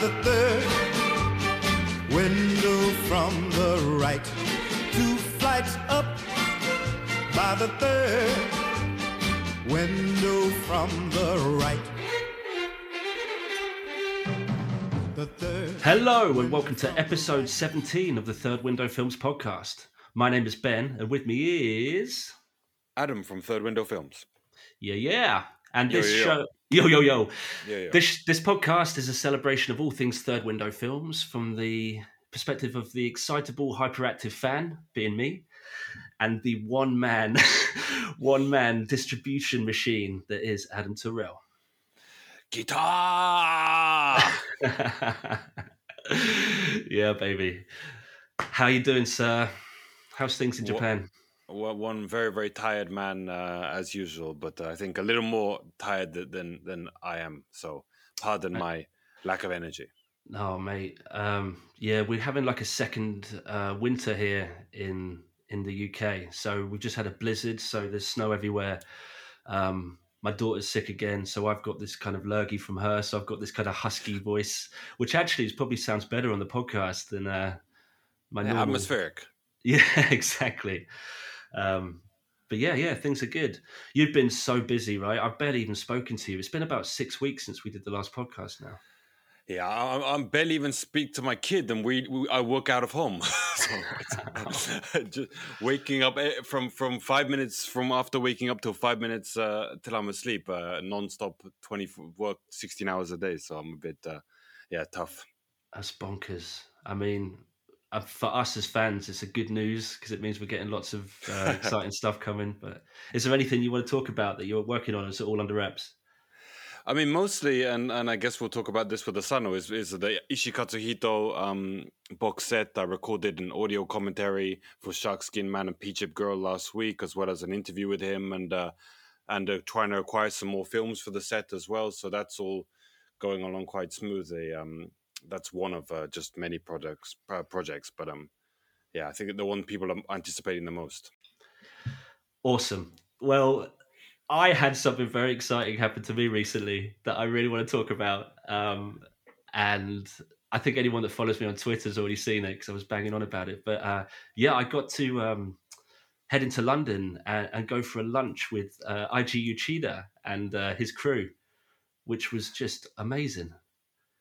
the third window from the right. Two flights up by the third window from the right. The third. Hello, and welcome to episode 17 of the Third Window Films podcast. My name is Ben, and with me is. Adam from Third Window Films. Yeah, yeah. And this yo, yo. show. Yo, yo, yo. Yeah. This, this podcast is a celebration of all things Third Window Films from the perspective of the excitable, hyperactive fan, being me, and the one man, one man distribution machine that is Adam Torel. Guitar. yeah, baby. How you doing, sir? How's things in Wha- Japan? One very very tired man uh, as usual, but I think a little more tired than than I am. So pardon my lack of energy. Oh, mate. Um, yeah, we're having like a second uh, winter here in in the UK. So we've just had a blizzard, so there's snow everywhere. Um, my daughter's sick again, so I've got this kind of lurgy from her. So I've got this kind of husky voice, which actually is probably sounds better on the podcast than uh, my Yeah, normal. atmospheric. Yeah, exactly. Um, but yeah, yeah, things are good. You've been so busy, right? I've barely even spoken to you. It's been about six weeks since we did the last podcast now. Yeah, I, I'm barely even speak to my kid, and we, we I work out of home. so it's just waking up eh, from from five minutes from after waking up till five minutes uh, till I'm asleep, uh, non-stop twenty work sixteen hours a day. So I'm a bit uh, yeah tough. That's bonkers. I mean, uh, for us as fans, it's a good news because it means we're getting lots of uh, exciting stuff coming. But is there anything you want to talk about that you're working on? Is it all under wraps? I mean, mostly, and, and I guess we'll talk about this with the Sano, is, is the Ishii Katsuhito um, box set. I recorded an audio commentary for Shark Skin Man and Peach Hip Girl last week, as well as an interview with him, and uh, and uh, trying to acquire some more films for the set as well. So that's all going along quite smoothly. Um, that's one of uh, just many projects, uh, projects, but um, yeah, I think the one people are anticipating the most. Awesome. Well, I had something very exciting happen to me recently that I really want to talk about. Um, and I think anyone that follows me on Twitter has already seen it because I was banging on about it. But uh, yeah, I got to um, head into London and, and go for a lunch with uh, Eiji Uchida and uh, his crew, which was just amazing.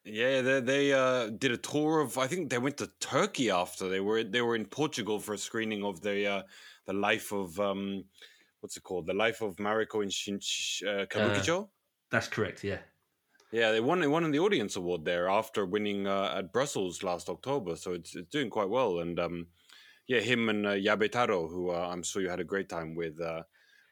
Yeah, they they uh, did a tour of. I think they went to Turkey after they were they were in Portugal for a screening of the uh, the life of um, what's it called? The life of Mariko in Shin, uh, Kabukicho. That's correct. Yeah. yeah, they won they won the audience award there after winning uh, at Brussels last October. So it's it's doing quite well. And um, yeah, him and uh, Yabe Taro, who uh, I'm sure you had a great time with, uh,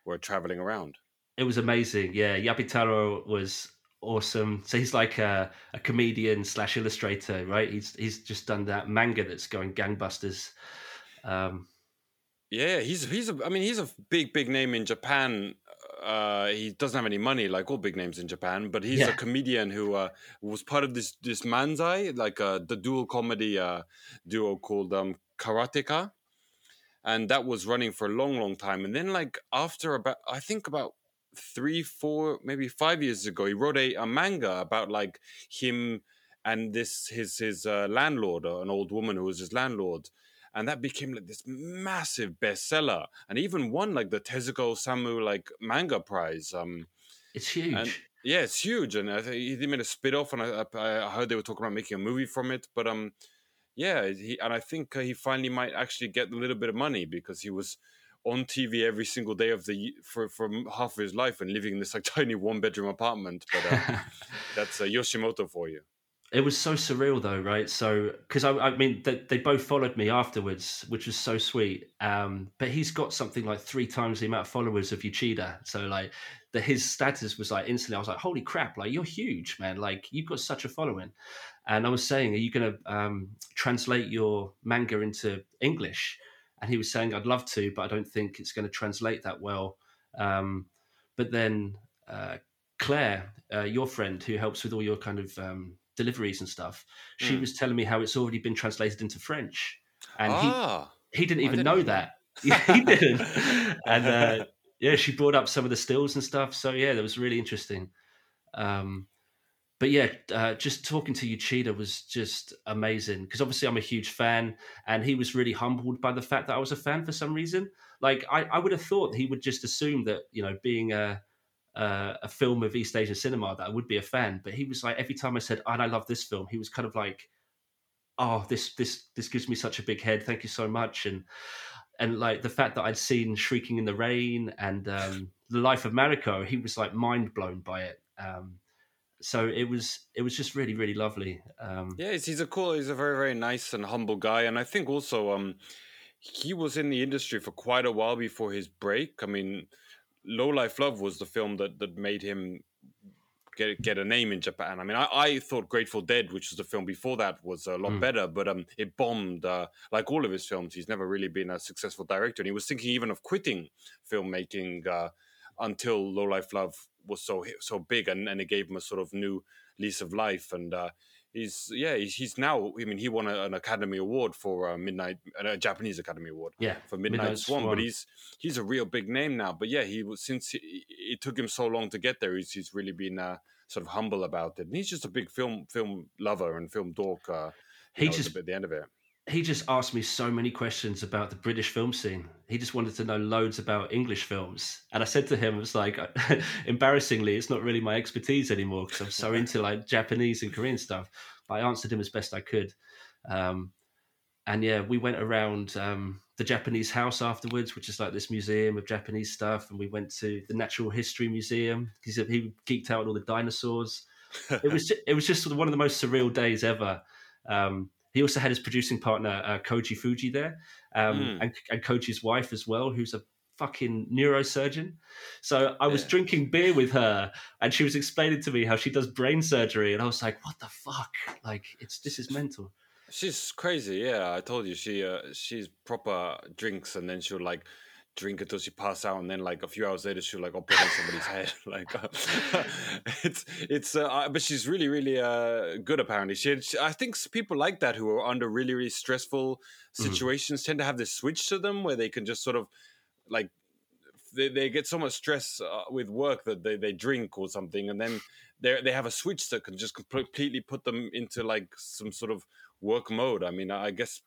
were traveling around. It was amazing. Yeah, Yabe Taro was awesome. So he's like a, a comedian slash illustrator, right? He's he's just done that manga that's going gangbusters. Um, Yeah, he's he's a, I mean he's a big big name in Japan. Uh, he doesn't have any money like all big names in Japan, but he's Yeah. a comedian who uh, was part of this this manzai, like uh, the dual comedy uh, duo called um, Karateka, and that was running for a long long time. And then like after about I think about three four maybe five years ago, he wrote a, a manga about like him and this his his uh, landlord, uh, an old woman who was his landlord and that became like this massive bestseller and even won like the Tezuka Osamu like manga prize. Um, it's huge. and yeah, it's huge, and I think he made a spit off, and I, I I heard they were talking about making a movie from it. But um, yeah, he and I think uh, he finally might actually get a little bit of money because he was on TV every single day of the for for half of his life and living in this like tiny one bedroom apartment. But uh, that's uh, Yoshimoto for you. it was so surreal though, right? So because I, I mean they, they both followed me afterwards, which was so sweet. Um, but he's got something like three times the amount of followers of Uchida. So like that his status was like instantly. I was like, holy crap! Like you're huge, man. Like you've got such a following. And I was saying, are you going to um, translate your manga into English? And he was saying, I'd love to, but I don't think it's going to translate that well. Um, but then uh, Claire, uh, your friend who helps with all your kind of um, deliveries and stuff, she Mm. was telling me how it's already been translated into French, and ah, he he didn't even didn't know know that. Yeah, he didn't. and uh, yeah, she brought up some of the stills and stuff. So yeah, that was really interesting. Um, but yeah, uh, just talking to Uchida was just amazing because obviously I'm a huge fan, and he was really humbled by the fact that I was a fan for some reason. Like I, I would have thought he would just assume that you know being a uh, a film of East Asian cinema that I would be a fan. But he was like every time I said, "And I love this film," he was kind of like, "Oh, this this this gives me such a big head. Thank you so much." And and like the fact that I'd seen Shrieking in the Rain and um, The Life of Mariko, he was like mind blown by it. Um, so it was it was just really really lovely. Um, yeah, he's, he's a cool, he's a very very nice and humble guy, and I think also um, he was in the industry for quite a while before his break. I mean, Low Life Love was the film that that made him get get a name in Japan. I mean, I, I thought Grateful Dead, which was the film before that, was a lot mm. better, but um, it bombed. Uh, like all of his films, he's never really been a successful director, and he was thinking even of quitting filmmaking uh, until Low Life Love was so so big, and, and it gave him a sort of new lease of life. And uh, he's yeah, he's, he's, now. I mean, he won a, an Academy Award for uh, Midnight, a Japanese Academy Award, yeah, for Midnight, Midnight Swan, Swan. But he's he's a real big name now. But yeah, he was since he, it took him so long to get there. He's he's really been uh, sort of humble about it. And he's just a big film film lover and film dork. Uh, he know, just at the end of it he just asked me so many questions about the British film scene. He just wanted to know loads about English films. And I said to him, it was like, embarrassingly, it's not really my expertise anymore because I'm so into like Japanese and Korean stuff. But I answered him as best I could. Um, and yeah, we went around um, the Japanese house afterwards, which is like this museum of Japanese stuff. And we went to the Natural History Museum because he geeked out on all the dinosaurs. it was just, it was just one of the most surreal days ever. Um, he also had his producing partner uh, Koji Fuji there, um, mm. and, and Koji's wife as well, who's a fucking neurosurgeon. So I was yeah. drinking beer with her, and she was explaining to me how she does brain surgery, and I was like, "What the fuck? Like, it's this is mental." She's crazy. Yeah, I told you she uh, she's proper drinks, and then she'll like drink until she pass out, and then like a few hours later she'll like operate on somebody's head. Like uh, it's it's, uh, but she's really really uh, good apparently. She, she, I think people like that who are under really really stressful mm-hmm. situations mm. tend to have this switch to them where they can just sort of like they, they get so much stress uh, with work that they, they drink or something and then they they have a switch that can just completely put them into like some sort of work mode i mean i guess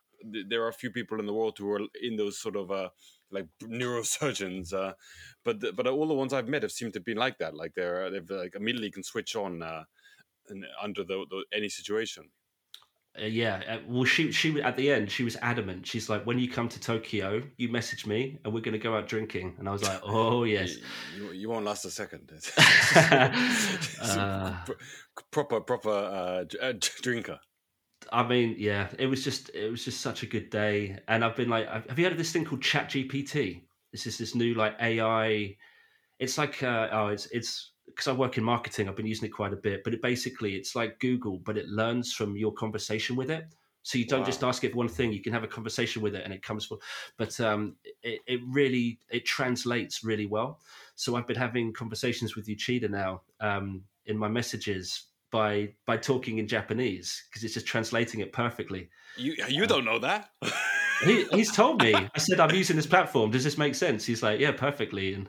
there are a few people in the world who are in those sort of uh, like neurosurgeons. Uh, but the, but all the ones I've met have seemed to be like that. Like they're they've like immediately can switch on uh, under the, the, any situation. Uh, yeah, uh, well, she she at the end she was adamant. She's like, "When you come to Tokyo, you message me, and we're going to go out drinking." And I was like, "Oh yes." You, you, you won't last a second. uh, proper proper uh, uh drinker. I mean, yeah, it was just it was just such a good day, and I've been like, have you heard of this thing called Chat GPT? This is this new like AI. It's like uh, oh, it's it's because I work in marketing. I've been using it quite a bit, but it basically it's like Google, but it learns from your conversation with it. So you don't wow. just ask it one thing; you can have a conversation with it, and it comes for. But um, it, it really it translates really well. So I've been having conversations with you, Uchida now um, in my messages by by talking in Japanese because it's just translating it perfectly. You you don't know that. he, he's told me. I said I'm using this platform. Does this make sense? He's like, yeah, perfectly. And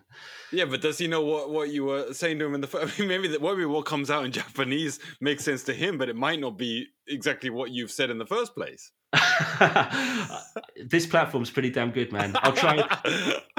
yeah, but does he know what, what you were saying to him in the? first? I mean, maybe that maybe what comes out in Japanese makes sense to him, but it might not be exactly what you've said in the first place. this platform's pretty damn good, man. I'll try.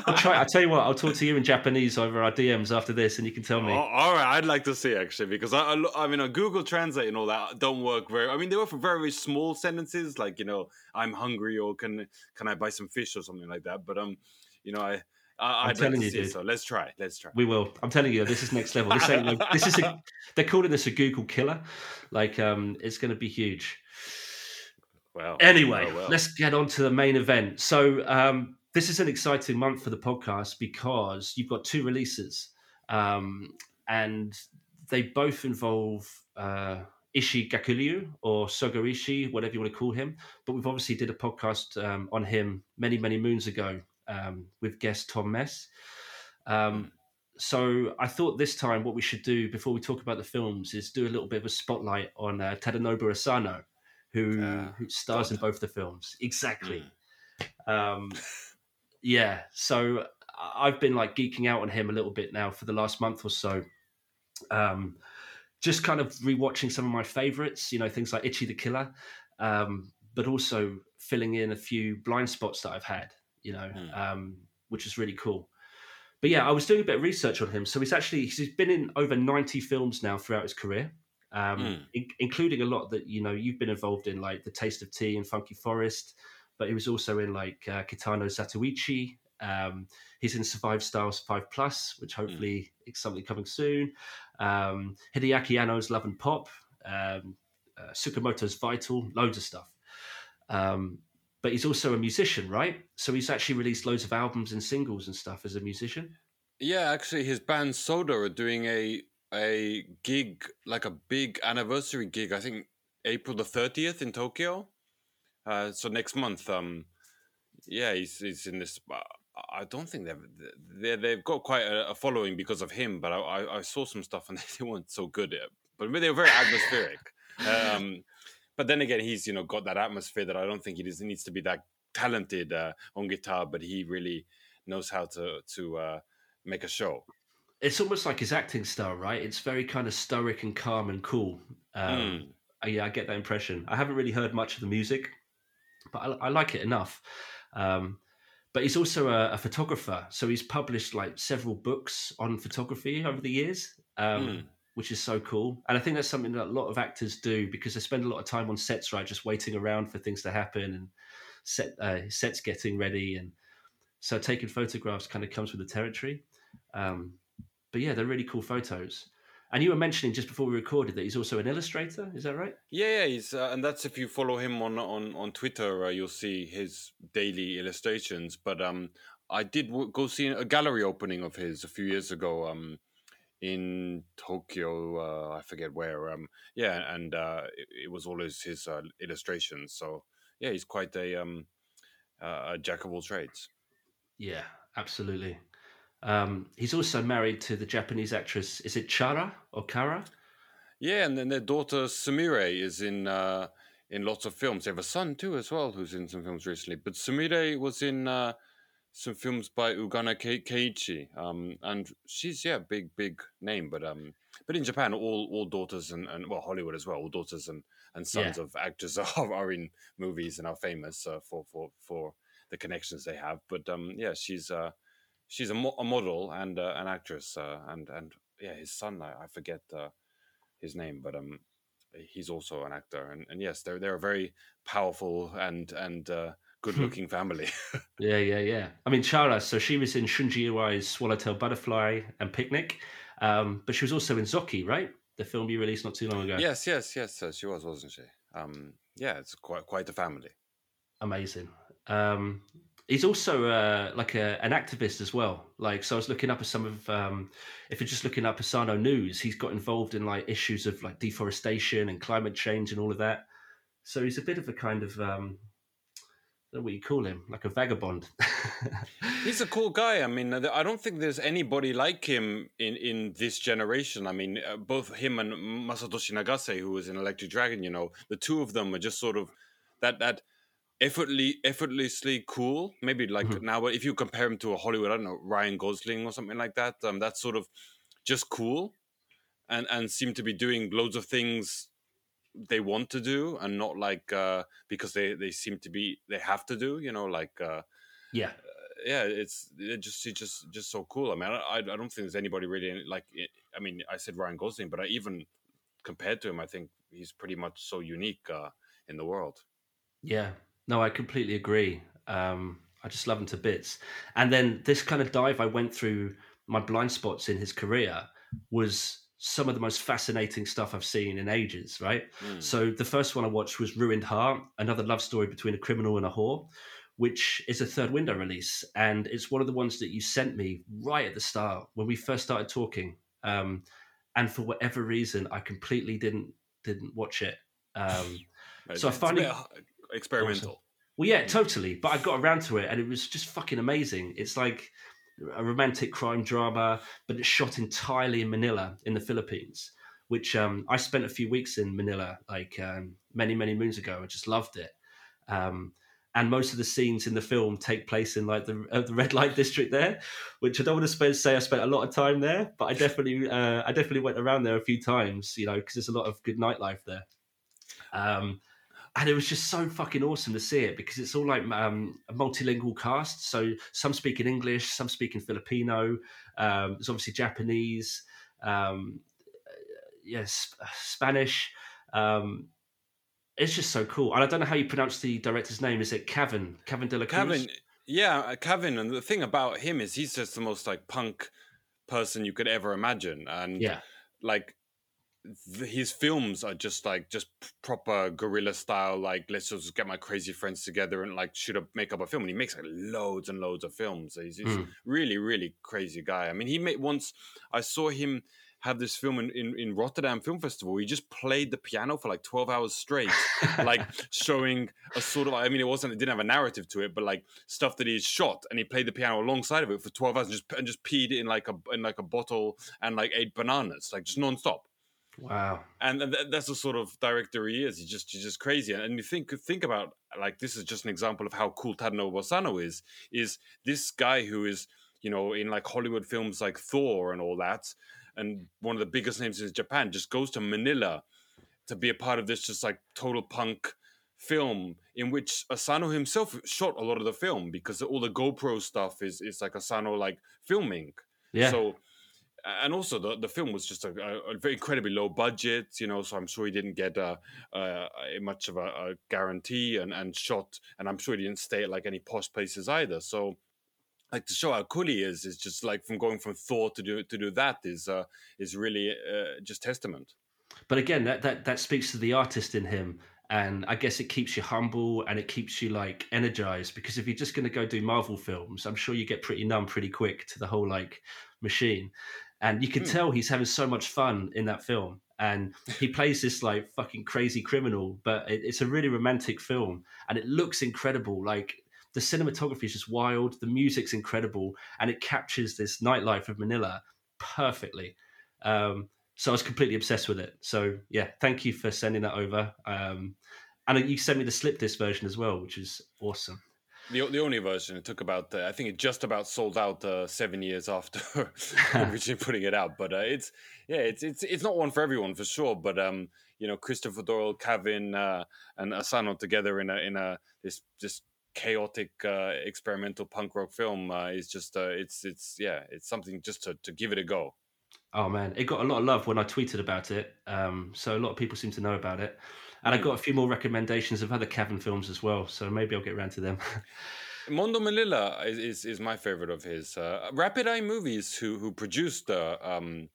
I'll try. I'll tell you what. I'll talk to you in Japanese over our DMs after this, and you can tell me. Oh, all right, I'd like to see actually because I, I, I mean, on Google Translate and all that don't work very. I mean, they work for very, very small sentences, like you know, "I'm hungry" or "Can can I buy some fish" or something like that. But um, you know, I. I, am telling you, dude. So let's try. Let's try. We will. I'm telling you, this is next level. This ain't. Like, this is. A, they're calling this a Google killer. Like, um, it's going to be huge. Well, anyway, well, well. let's get on to the main event. So, um, this is an exciting month for the podcast because you've got two releases, um, and they both involve uh, Ishii Gakuryu or Sogo Ishii, whatever you want to call him. But we've obviously did a podcast um, on him many, many moons ago um, with guest Tom Mes. Um, so I thought this time what we should do before we talk about the films is do a little bit of a spotlight on uh, Tadanobu Asano who uh, who stars God. in both the films. Exactly. Mm. Um, yeah. So I've been like geeking out on him a little bit now for the last month or so. Um, just kind of rewatching some of my favorites, you know, things like Ichi the Killer, um, but also filling in a few blind spots that I've had, you know, Mm. um, which is really cool. But yeah, I was doing a bit of research on him. So he's actually he's been in over ninety films now throughout his career, um, Mm. in- including a lot that you know you've been involved in, like The Taste of Tea and Funky Forest. But he was also in like uh, Kitano Zatoichi. Um, he's in Survive Styles Five Plus, which hopefully is something coming soon. Um, Hideaki Anno's Love and Pop, um, uh, Tsukamoto's Vital, loads of stuff. Um, but he's also a musician, right? So he's actually released loads of albums and singles and stuff as a musician. Yeah, actually, his band Soda are doing a a gig, like a big anniversary gig. I think April the thirtieth in Tokyo. Uh, so next month, um, yeah, he's he's in this. Uh, I don't think they've they they've got quite a, a following because of him, but I, I, I saw some stuff and they weren't so good. But they were very atmospheric. um, but then again, he's you know got that atmosphere that I don't think he does- needs to be that talented uh, on guitar, but he really knows how to to uh, make a show. It's almost like his acting style, right? It's very kind of stoic and calm and cool. Um, Mm. yeah, I get that impression. I haven't really heard much of the music, but I, I like it enough. Um, but he's also a, a photographer, so he's published like several books on photography over the years, um, Mm. Which is so cool. And I think that's something that a lot of actors do because they spend a lot of time on sets, right, just waiting around for things to happen and set uh, sets getting ready, and so taking photographs kind of comes with the territory. Um, but yeah, they're really cool photos. And you were mentioning just before we recorded that he's also an illustrator. Is that right? Yeah, yeah, he's uh, and that's if you follow him on on on Twitter, uh, you'll see his daily illustrations. But um, I did w- go see a gallery opening of his a few years ago. Um, in Tokyo, uh, I forget where. Um, yeah, and uh, it, it was always his uh, illustrations. So yeah, he's quite a um, uh, a jack of all trades. Yeah, absolutely. Um, he's also married to the Japanese actress. Is it Chara or Kara? Yeah, and then their daughter Sumire is in uh, in lots of films. They have a son too, as well, who's in some films recently. But Sumire was in uh, some films by Ugana Ke- Keiichi, um, and she's yeah, big big name. But um, but in Japan, all all daughters and, and well Hollywood as well, all daughters and, and sons of actors are, are in movies and are famous uh, for for for the connections they have. But um, yeah, she's uh, she's a, mo- a model and uh, an actress, uh, and and yeah, his son I, I forget. Uh, his name, but um, he's also an actor, and, and yes, they're they're a very powerful and and uh, good looking family. Yeah, yeah, yeah. I mean, Chara, so she was in Shunji Iwai's Swallowtail Butterfly and Picnic, um, but she was also in Zokki, right? The film you released not too long ago. yes, yes, yes, uh, she was, wasn't she? Um, yeah, it's quite quite a family. Amazing. Um, he's also uh, like a, an activist as well. Like, so I was looking up some of, um, if you're just looking up Asano News, he's got involved in like issues of like deforestation and climate change and all of that. So he's a bit of a kind of, um, What you call him, like a vagabond. He's a cool guy. I mean, I don't think there's anybody like him in, in this generation. I mean, uh, both him and Masatoshi Nagase, who was in Electric Dragon, you know, the two of them are just sort of that that effortlessly effortlessly cool. Maybe like Mhm. now, if you compare him to a Hollywood, I don't know, Ryan Gosling or something like that. Um, that's sort of just cool, and and seem to be doing loads of things they want to do, and not like uh, because they they seem to be they have to do. You know, like. Uh, yeah. yeah, it's it just it's just just so cool. I mean, I I don't think there's anybody really like. I mean, I said Ryan Gosling, but I even compared to him, I think he's pretty much so unique uh, in the world. Yeah, no, I completely agree. Um, I just love him to bits. And then this kind of dive I went through my blind spots in his career was some of the most fascinating stuff I've seen in ages, right? Mm. So the first one I watched was Ruined Heart, another love story between a criminal and a whore, which is a third window release. And it's one of the ones that you sent me right at the start when we first started talking. Um, and for whatever reason, I completely didn't didn't watch it. Um, So I finally- experimental. well, yeah, totally. But I got around to it, and it was just fucking amazing. It's like a romantic crime drama, but it's shot entirely in Manila, in the Philippines. Which um, I spent a few weeks in Manila, like um, many, many moons ago. I just loved it. Um, and most of the scenes in the film take place in like the, uh, the red light district there, which I don't want to spend, say I spent a lot of time there, but I definitely uh, I definitely went around there a few times, you know, because there's a lot of good nightlife there. Um, and it was just so fucking awesome to see it because it's all like um, a multilingual cast. So some speak in English, some speak in Filipino. Um, there's obviously Japanese, um, yes, Spanish. Um, it's just so cool. And I don't know how you pronounce the director's name. Is it Kevin? Kevin de la Cruz? Khavn, yeah, Kevin. And the thing about him is he's just the most like punk person you could ever imagine. And Yeah. like th- his films are just like just proper guerrilla style. Like let's just get my crazy friends together and like shoot up, make up a film. And he makes like loads and loads of films. He's, he's Mm. really, really crazy guy. I mean, he made once. I saw him have this film in, in, in Rotterdam Film Festival. He just played the piano for like twelve hours straight, like showing a sort of. I mean, it wasn't. It didn't have a narrative to it, but like stuff that he had shot, and he played the piano alongside of it for twelve hours, and just and just peed in like a in like a bottle and like ate bananas, like just nonstop wow. and and th- that's the sort of director he is. He's just he's just crazy. And you think think about like this is just an example of how cool Tadanobu Asano is. Is this guy who is you know in like Hollywood films like Thor and all that, and one of the biggest names in Japan just goes to Manila to be a part of this just like total punk film in which Asano himself shot a lot of the film because all the GoPro stuff is is like Asano like filming. Yeah. So, and also the, the film was just a, a, a very incredibly low budget, you know. So I'm sure he didn't get uh, uh, a much of a, a guarantee and, and shot, and I'm sure he didn't stay at like any posh places either. So, like to show how cool he is is just like from going from Thor to do to do that is uh, is really uh, just testament. but again that, that that speaks to the artist in him and i guess it keeps you humble and it keeps you like energized because if you're just going to go do marvel films i'm sure you get pretty numb pretty quick to the whole like machine and you can Hmm. tell he's having so much fun in that film and he plays this like fucking crazy criminal but it, it's a really romantic film and it looks incredible like the cinematography is just wild the music's incredible and it captures this nightlife of manila perfectly um, so I was completely obsessed with it. So yeah, thank you for sending that over. Um, and you sent me the slip disc version as well, which is awesome. The, the only version it took about uh, I think it just about sold out uh, seven years after originally putting it out. But uh, it's yeah, it's it's it's not one for everyone for sure. But um, you know, Christopher Doyle, Kevin, uh, and Asano together in a in a this just chaotic uh, experimental punk rock film uh, is just uh, it's it's yeah, it's something just to to give it a go. Oh man, it got a lot of love when I tweeted about it. Um, so a lot of people seem to know about it. And I Mm. got a few more recommendations of other Khavn films as well. So maybe I'll get around to them. Mondo Manila is, is, is my favorite of his. Uh, Rapid Eye Movies, who who produced uh, um,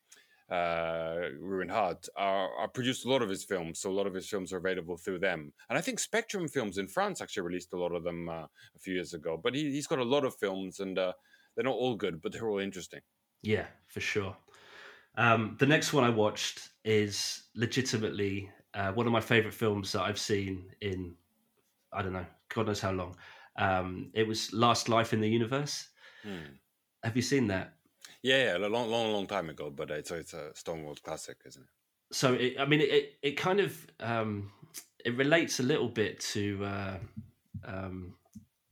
uh, Ruined Heart, are, are produced a lot of his films. So a lot of his films are available through them. And I think Spectrum Films in France actually released a lot of them uh, a few years ago. But he, he's got a lot of films, and uh, they're not all good, but they're all interesting. yeah, for sure. Um, the next one I watched is legitimately uh, one of my favorite films that I've seen in, I don't know, God knows how long. Um, it was Last Life in the Universe. Hmm. Have you seen that? Yeah, yeah, a long, long, long time ago, but it's, it's a Stonewall classic, isn't it? So it, I mean, it it kind of um, it relates a little bit to uh, um,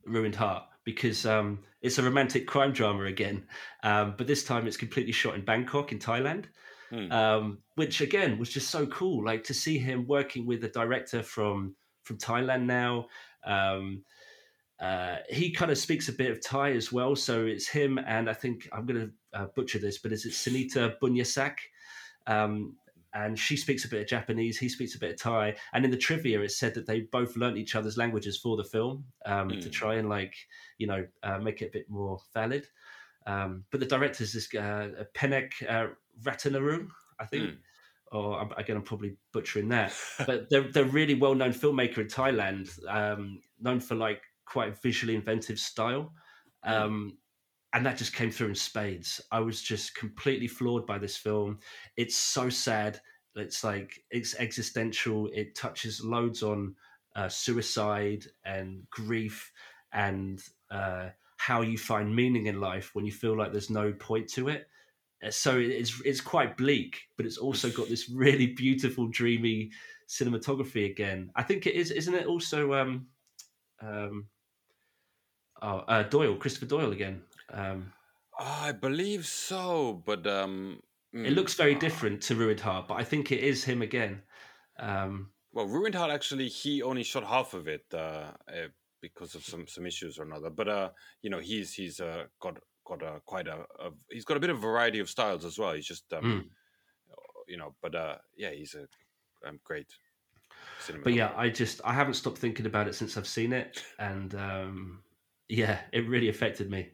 Ruined Heart because um, it's a romantic crime drama again, um, but this time it's completely shot in Bangkok in Thailand, Hmm. um, which again was just so cool. Like to see him working with a director from from Thailand now. Um, uh, he kind of speaks a bit of Thai as well, so it's him and I think I'm going to uh, butcher this, but is it Sinitta Boonyasak? Um, and she speaks a bit of Japanese, he speaks a bit of Thai. And in the trivia, it said that they both learnt each other's languages for the film um, to Mm. try and like you know uh, make it a bit more valid. Um, but the director is this uh, Pen-Ek uh, Ratanaruang, I think. Mm. Or I'm- again, I'm probably butchering that, but they're they're really well known filmmaker in Thailand, um, known for like quite visually inventive style, Mm. um, and that just came through in spades. I was just completely floored by this film. It's so sad. It's like it's existential. It touches loads on uh, suicide and grief and uh, how you find meaning in life when you feel like there's no point to it. Uh, So it's it's quite bleak, but it's also got this really beautiful, dreamy cinematography again. I think it is, isn't it? Also, um, um, Oh, uh, Doyle, Christopher Doyle again. Um, I believe so, but um, it looks very uh, different to Ruined Heart, but I think it is him again. Um, Well, Ruined Heart actually he only shot half of it uh, uh, because of some some issues or another. But uh, you know he's he's uh, got got a quite a, a he's got a bit of variety of styles as well. He's just um, Mm. you know, but uh, yeah, he's a um, great. but yeah. I just I haven't stopped thinking about it since I've seen it, and um, yeah, it really affected me.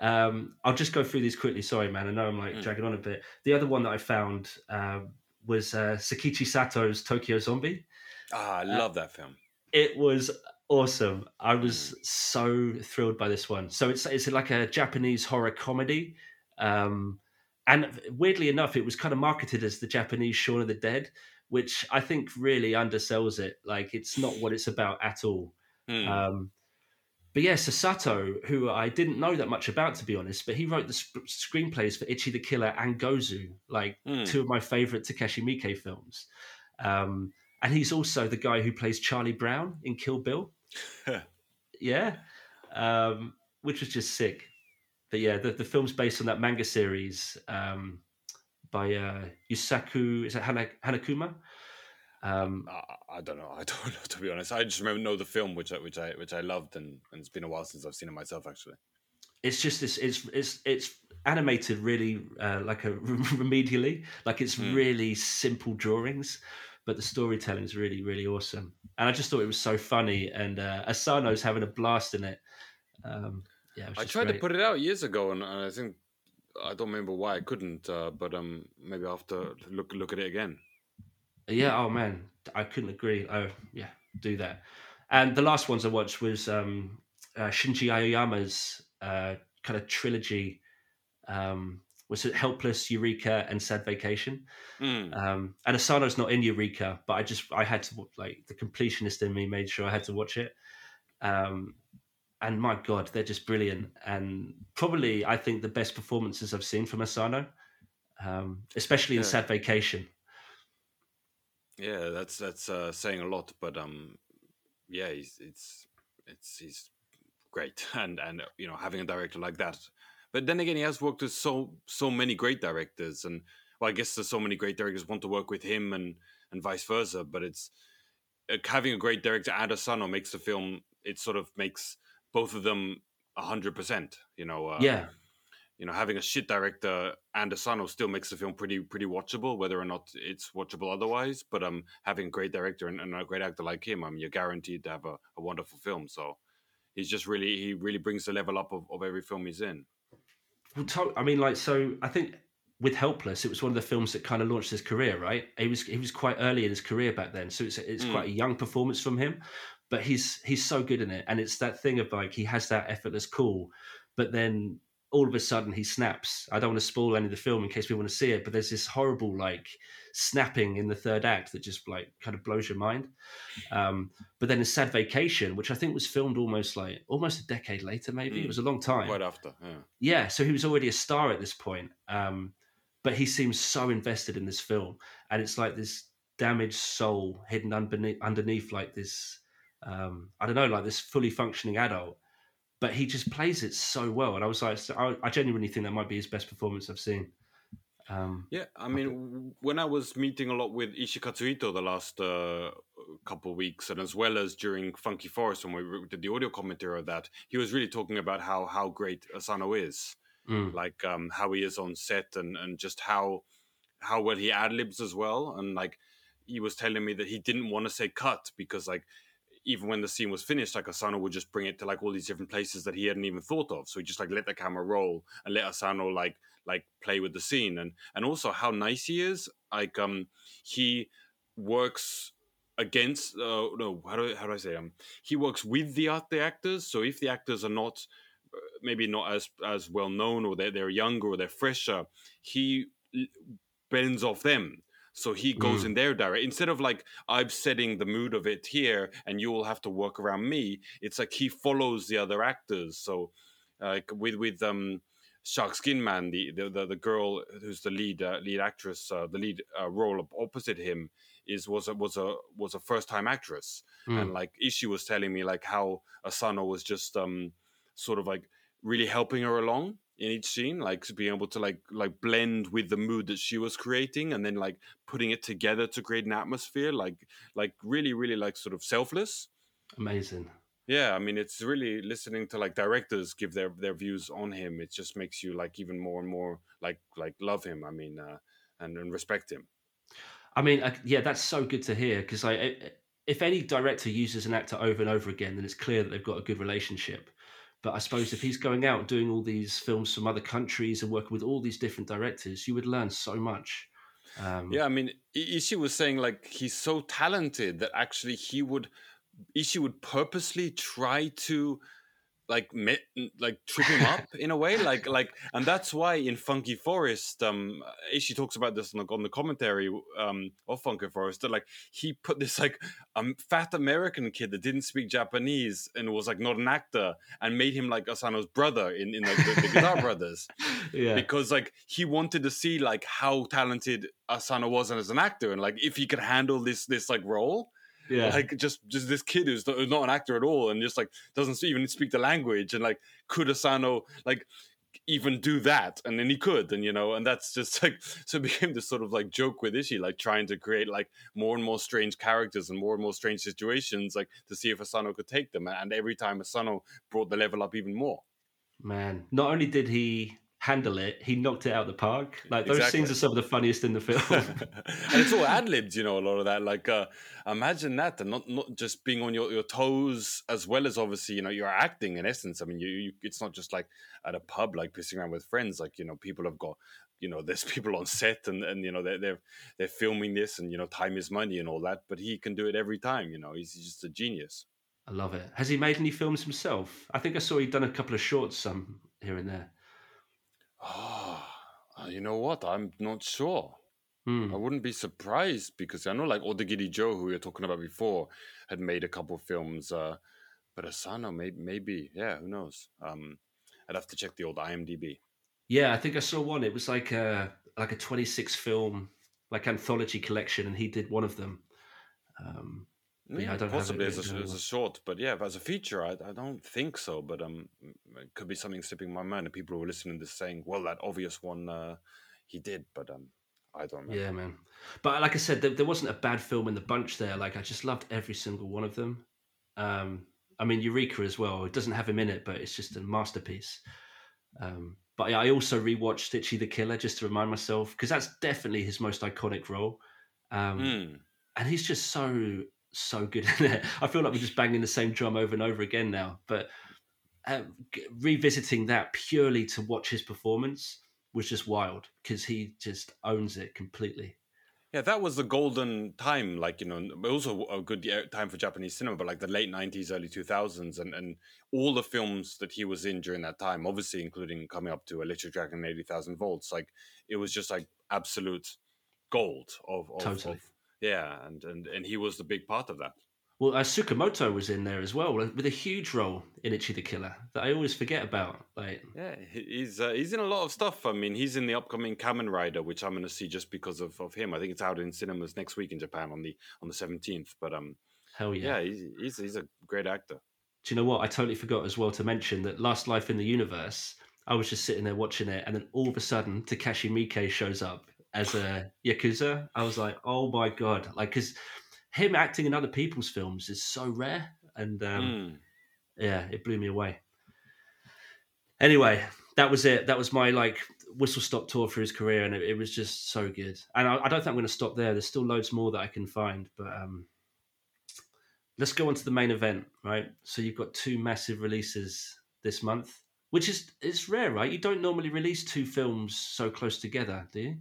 Um, I'll just go through these quickly. Sorry, man. I know I'm like Mm. dragging on a bit. The other one that I found uh, was uh, Sakichi Sato's Tokyo Zombie. ah, I love that film. It was awesome. I was so thrilled by this one. So it's it's like a Japanese horror comedy, um, and weirdly enough, it was kind of marketed as the Japanese Shaun of the Dead, which I think really undersells it. Like it's not what it's about at all. Hmm. Um, but yeah, Sasato, who I didn't know that much about, to be honest, but he wrote the sp- screenplays for Ichi the Killer and Gozu, like Hmm. two of my favorite Takashi Miike films. Um, and he's also the guy who plays Charlie Brown in Kill Bill. yeah, um, which was just sick. But yeah, the, the film's based on that manga series um, by uh, Yusaku, is it Hana, Hanakuma? Um, I, I don't know. I don't know to be honest. I just remember know the film, which I which I which I loved, and, and it's been a while since I've seen it myself. Actually, it's just this it's it's it's animated really uh, like a remedially like it's Hmm. really simple drawings but the storytelling is really really awesome. And i just thought it was so funny and uh, asano's having a blast in it. Um yeah it I tried to put it out years ago, and, and I think I don't remember why I couldn't. Uh, but um, maybe I'll have to look look at it again. yeah oh man. I couldn't agree. Oh yeah do that. And the last ones i watched was um uh, shinji aoyama's uh kind of trilogy um was it helpless eureka and sad vacation Mm. Um, and Asano's not in Eureka, but I just I had to like the completionist in me made sure I had to watch it. Um, and my God, they're just brilliant, and probably I think the best performances I've seen from Asano, um, especially in Yeah. Sad Vacation. Yeah, that's that's uh, saying a lot, but um, yeah, he's it's it's he's great, and and you know having a director like that. But then again, he has worked with so so many great directors, and well, I guess there's so many great directors want to work with him, and and vice versa. But it's uh, having a great director and Asano makes the film. It sort of makes both of them a hundred percent. You know, uh, yeah, you know, having a shit director and Asano still makes the film pretty pretty watchable, whether or not it's watchable otherwise. But um, having a great director and, and a great actor like him, um, you're guaranteed to have a, a wonderful film. So he's just really he really brings the level up of, of every film he's in. Well, to- I mean, like so. I think with Helpless, it was one of the films that kind of launched his career. Right, he was he was quite early in his career back then, so it's it's Mm. quite a young performance from him. But he's he's so good in it, and it's that thing of like he has that effortless cool, but then all of a sudden he snaps. I don't want to spoil any of the film in case people want to see it, but there's this horrible like snapping in the third act that just like kind of blows your mind. Um, but then in Sad Vacation, which I think was filmed almost like almost a decade later, maybe it Mm. was a long time. Right after, yeah. Yeah, so he was already a star at this point. Um, but he seems so invested in this film, and it's like this damaged soul hidden underneath, underneath like this. Um, I don't know, like this fully functioning adult. But he just plays it so well, and I was like, I, I genuinely think that might be his best performance I've seen. Um, Yeah, I mean, when I was meeting a lot with Ishii Katsuhito the last uh, couple of weeks, and as well as during Funky Forest when we did the audio commentary of that, he was really talking about how how great Asano is, mm, like um, how he is on set, and and just how how well he ad libs as well, and like he was telling me that he didn't want to say cut because like even when the scene was finished, like Asano would just bring it to like all these different places that he hadn't even thought of. So he just like let the camera roll and let Asano like like play with the scene and and also how nice he is. Like um he works against uh no how do how do I say um he works with the art the actors. So if the actors are not uh, maybe not as as well known or they're they're younger or they're fresher, he bends off them. So he goes Mm. in their direct instead of like I'm setting the mood of it here and you will have to work around me. It's like he follows the other actors. So like with with um Shark Skin Man, the the, the, the girl who's the lead uh, lead actress, uh, the lead uh, role opposite him is was a was a was a first time actress, mm. and like Ishii was telling me like how Asano was just um sort of like really helping her along in each scene like being able to like like blend with the mood that she was creating and then like putting it together to create an atmosphere like like really really like sort of selfless. Amazing. Yeah i mean it's really listening to like directors give their their views on him it just makes you like even more and more like like love him i mean uh and, and respect him. I mean uh, yeah that's so good to hear because i if any director uses an actor over and over again then it's clear that they've got a good relationship but I suppose if he's going out doing all these films from other countries and working with all these different directors, you would learn so much. Um, yeah, I mean, Ishii was saying like he's so talented that actually he would Ishii would purposely try to like like trip him up in a way like like and that's why in funky forest um Ishii talks about this on the, on the commentary um of funky forest that like he put this like um fat american kid that didn't speak japanese and was like not an actor and made him like asano's brother in in like the, the guitar brothers. Yeah. Because like he wanted to see like how talented asano was as an actor and like if he could handle this this like role yeah. Like just just this kid who's not, an actor at all and just like doesn't even speak the language and like could asano like even do that? And then he could and you know and that's just like so it became this sort of like joke with Ishii like trying to create like more and more strange characters and more and more strange situations like to see if asano could take them. And every time asano brought the level up even more. Man not only did he handle it, he knocked it out of the park. Like those exactly. scenes are some of the funniest in the film. and it's all ad libbed, you know, a lot of that. Like uh, imagine that, and not not just being on your, your toes as well as obviously, you know, you're acting in essence. I mean, you, you it's not just like at a pub, like pissing around with friends. Like you know, people have got you know there's people on set and and you know they're they're they're filming this and you know time is money and all that but he can do it every time you know he's just a genius i love it has he made any films himself i think i saw he'd done a couple of shorts some here and there you know what? I'm not sure. Hmm. I wouldn't be surprised because I know, like Odagiri Joe, who we were talking about before, had made a couple films. Uh, but Asano, maybe, maybe, yeah, who knows? Um, I'd have to check the old IMDb. Yeah, I think I saw one. It was like a like a 26 film like anthology collection, and he did one of them. Um, yeah, I don't possibly as a, as a, short, but yeah, as a feature, I, I don't think so. But um, it could be something slipping my mind, and people who are listening to this saying, "Well, that obvious one, uh, he did," but um, I don't know. Yeah, man. But like I said, there, there, wasn't a bad film in the bunch there. Like I just loved every single one of them. Um, I mean, Eureka as well. It doesn't have him in it, but it's just a masterpiece. Um, but I also rewatched Ichi the Killer just to remind myself because that's definitely his most iconic role. Um, mm. And he's just so so good in it. I feel like we're just banging the same drum over and over again now. But uh, revisiting that purely to watch his performance was just wild because he just owns it completely. Yeah, that was the golden time, like you know, also a good time for Japanese cinema, but like the late '90s, early 2000s, and and all the films that he was in during that time, obviously including coming up to Electric Dragon, Eighty Thousand Volts, like it was just like absolute gold of, of, totally. of yeah, and, and and he was the big part of that. Well, uh, Tsukamoto was in there as well with a huge role in Ichi the Killer that I always forget about. Like, yeah, he's uh, he's in a lot of stuff. I mean, he's in the upcoming Kamen Rider, which I'm going to see just because of, of him. I think it's out in cinemas next week in Japan on the on the 17th. But um, hell yeah, yeah, he's he's, he's a great actor. Do you know what? I totally forgot as well to mention that Last Life in the Universe. I was just sitting there watching it, and then all of a sudden, Takashi Miike shows up as a yakuza. I was like, oh my god, like because him acting in other people's films is so rare, and um, mm. yeah, it blew me away. Anyway, that was it. That was my like whistle stop tour for his career, and it, it was just so good. And I, I, don't think I'm going to stop there. There's still loads more that I can find, but um, let's go on to the main event, right? So you've got two massive releases this month, which is it's rare, right? You don't normally release two films so close together, do you?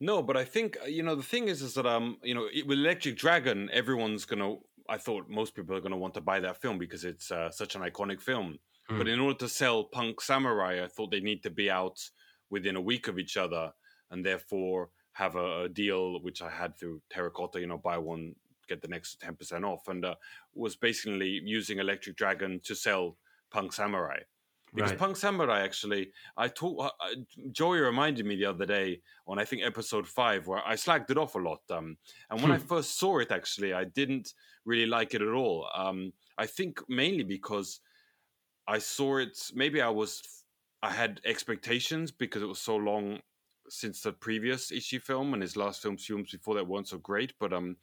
No, but I think uh, you know the thing is is that um you know with Electric Dragon, everyone's gonna. I thought most people are gonna want to buy that film because it's uh, such an iconic film. Mm. But in order to sell Punk Samurai, I thought they need to be out within a week of each other, and therefore have a, a deal which I had through Terracotta. You know, buy one get the next ten percent off, and uh, was basically using Electric Dragon to sell Punk Samurai because right. Punk Samurai actually, I talk. Uh, uh, Joey reminded me the other day on I think episode five where I slagged it off a lot. Um, and when I hmm. first saw it, actually, I didn't really like it at all. Um, I think mainly because I saw it. Maybe I was I had expectations because it was so long since the previous Ishii film and his last films films before that weren't so great. But um,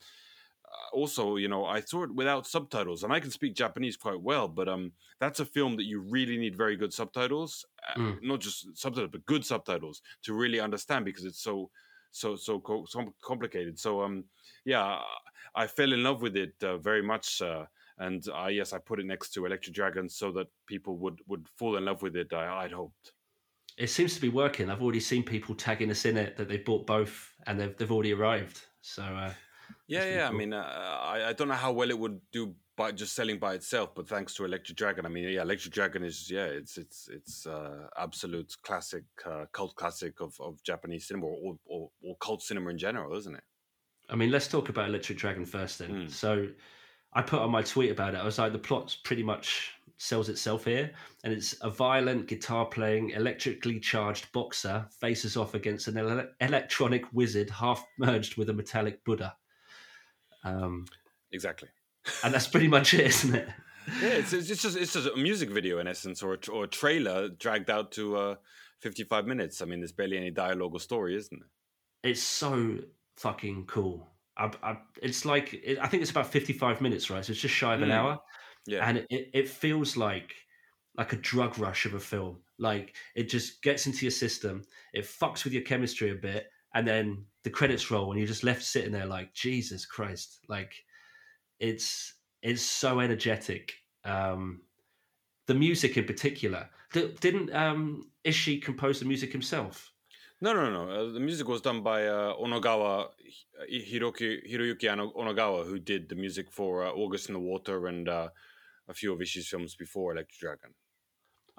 also you know I saw it without subtitles, and I can speak Japanese quite well. But um, that's a film that you really need very good subtitles, uh, Mm. not just subtitles, but good subtitles to really understand because it's so so so, co- so complicated. So um, yeah, I fell in love with it uh, very much. Uh, and uh, yes, I put it next to Electric Dragon so that people would would fall in love with it. I, I'd hoped. It seems to be working. I've already seen people tagging us in it that they bought both and they've they've already arrived. So uh, Yeah, really yeah. I mean, uh, I, I don't know how well it would do by just selling by itself, but thanks to Electric Dragon, I mean, yeah, Electric Dragon is yeah, it's it's it's uh, absolute classic, uh, cult classic of, of Japanese cinema or, or or cult cinema in general, isn't it? I mean, let's talk about Electric Dragon first then. Mm. So I put on my tweet about it. I was like, the plot's pretty much sells itself here, and it's a violent guitar playing, electrically charged boxer faces off against an ele- electronic wizard half merged with a metallic Buddha. Um, Exactly. and that's pretty much it, isn't it? Yeah, it's, it's just it's just a music video in essence, or a, or a trailer dragged out to uh, fifty five minutes. I mean, there's barely any dialogue or story, isn't it? It's so fucking cool. I, I, it's like it, I think it's about fifty-five minutes, right? So it's just shy of an Mm. hour, Yeah, and it, it feels like like a drug rush of a film. Like it just gets into your system, it fucks with your chemistry a bit, and then the credits roll, and you're just left sitting there like Jesus Christ. Like it's it's so energetic. Um, the music in particular. Didn't um, Ishii compose the music himself? No, no, no. Uh, the music was done by uh, Onogawa, Hi- Hiroki, Hiroyuki Onogawa, who did the music for uh, August in the Water and uh, a few of Ishii's films before Electric Dragon.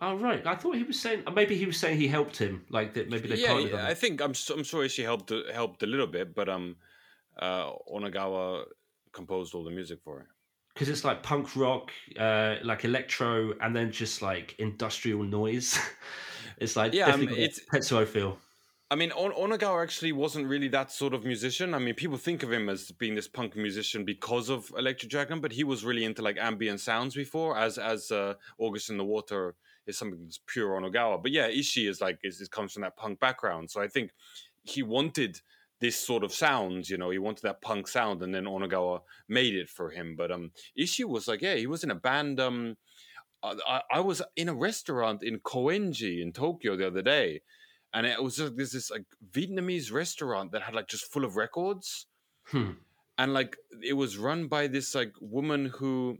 Oh right, I thought he was saying maybe he was saying he helped him, like that. Maybe they yeah, yeah, I think I'm I'm sure Ishii helped uh, helped a little bit, but um, uh, Onogawa composed all the music for it. because it's like punk rock, uh, like electro, and then just like industrial noise. it's like Yeah, um, it's- Tetsuo feel. I mean, On- Onogawa actually wasn't really that sort of musician. I mean, people think of him as being this punk musician because of Electric Dragon, but he was really into like ambient sounds before, as as uh, August in the Water is something that's pure Onogawa. But yeah, Ishii is like is, is comes from that punk background, so I think he wanted this sort of sound. You know, he wanted that punk sound, and then Onogawa made it for him. But um, Ishii was like, yeah, he was in a band. Um, I, I- I was in a restaurant in Koenji in Tokyo the other day and it was just there's this like Vietnamese restaurant that had like just full of records, Hmm. and like it was run by this like woman who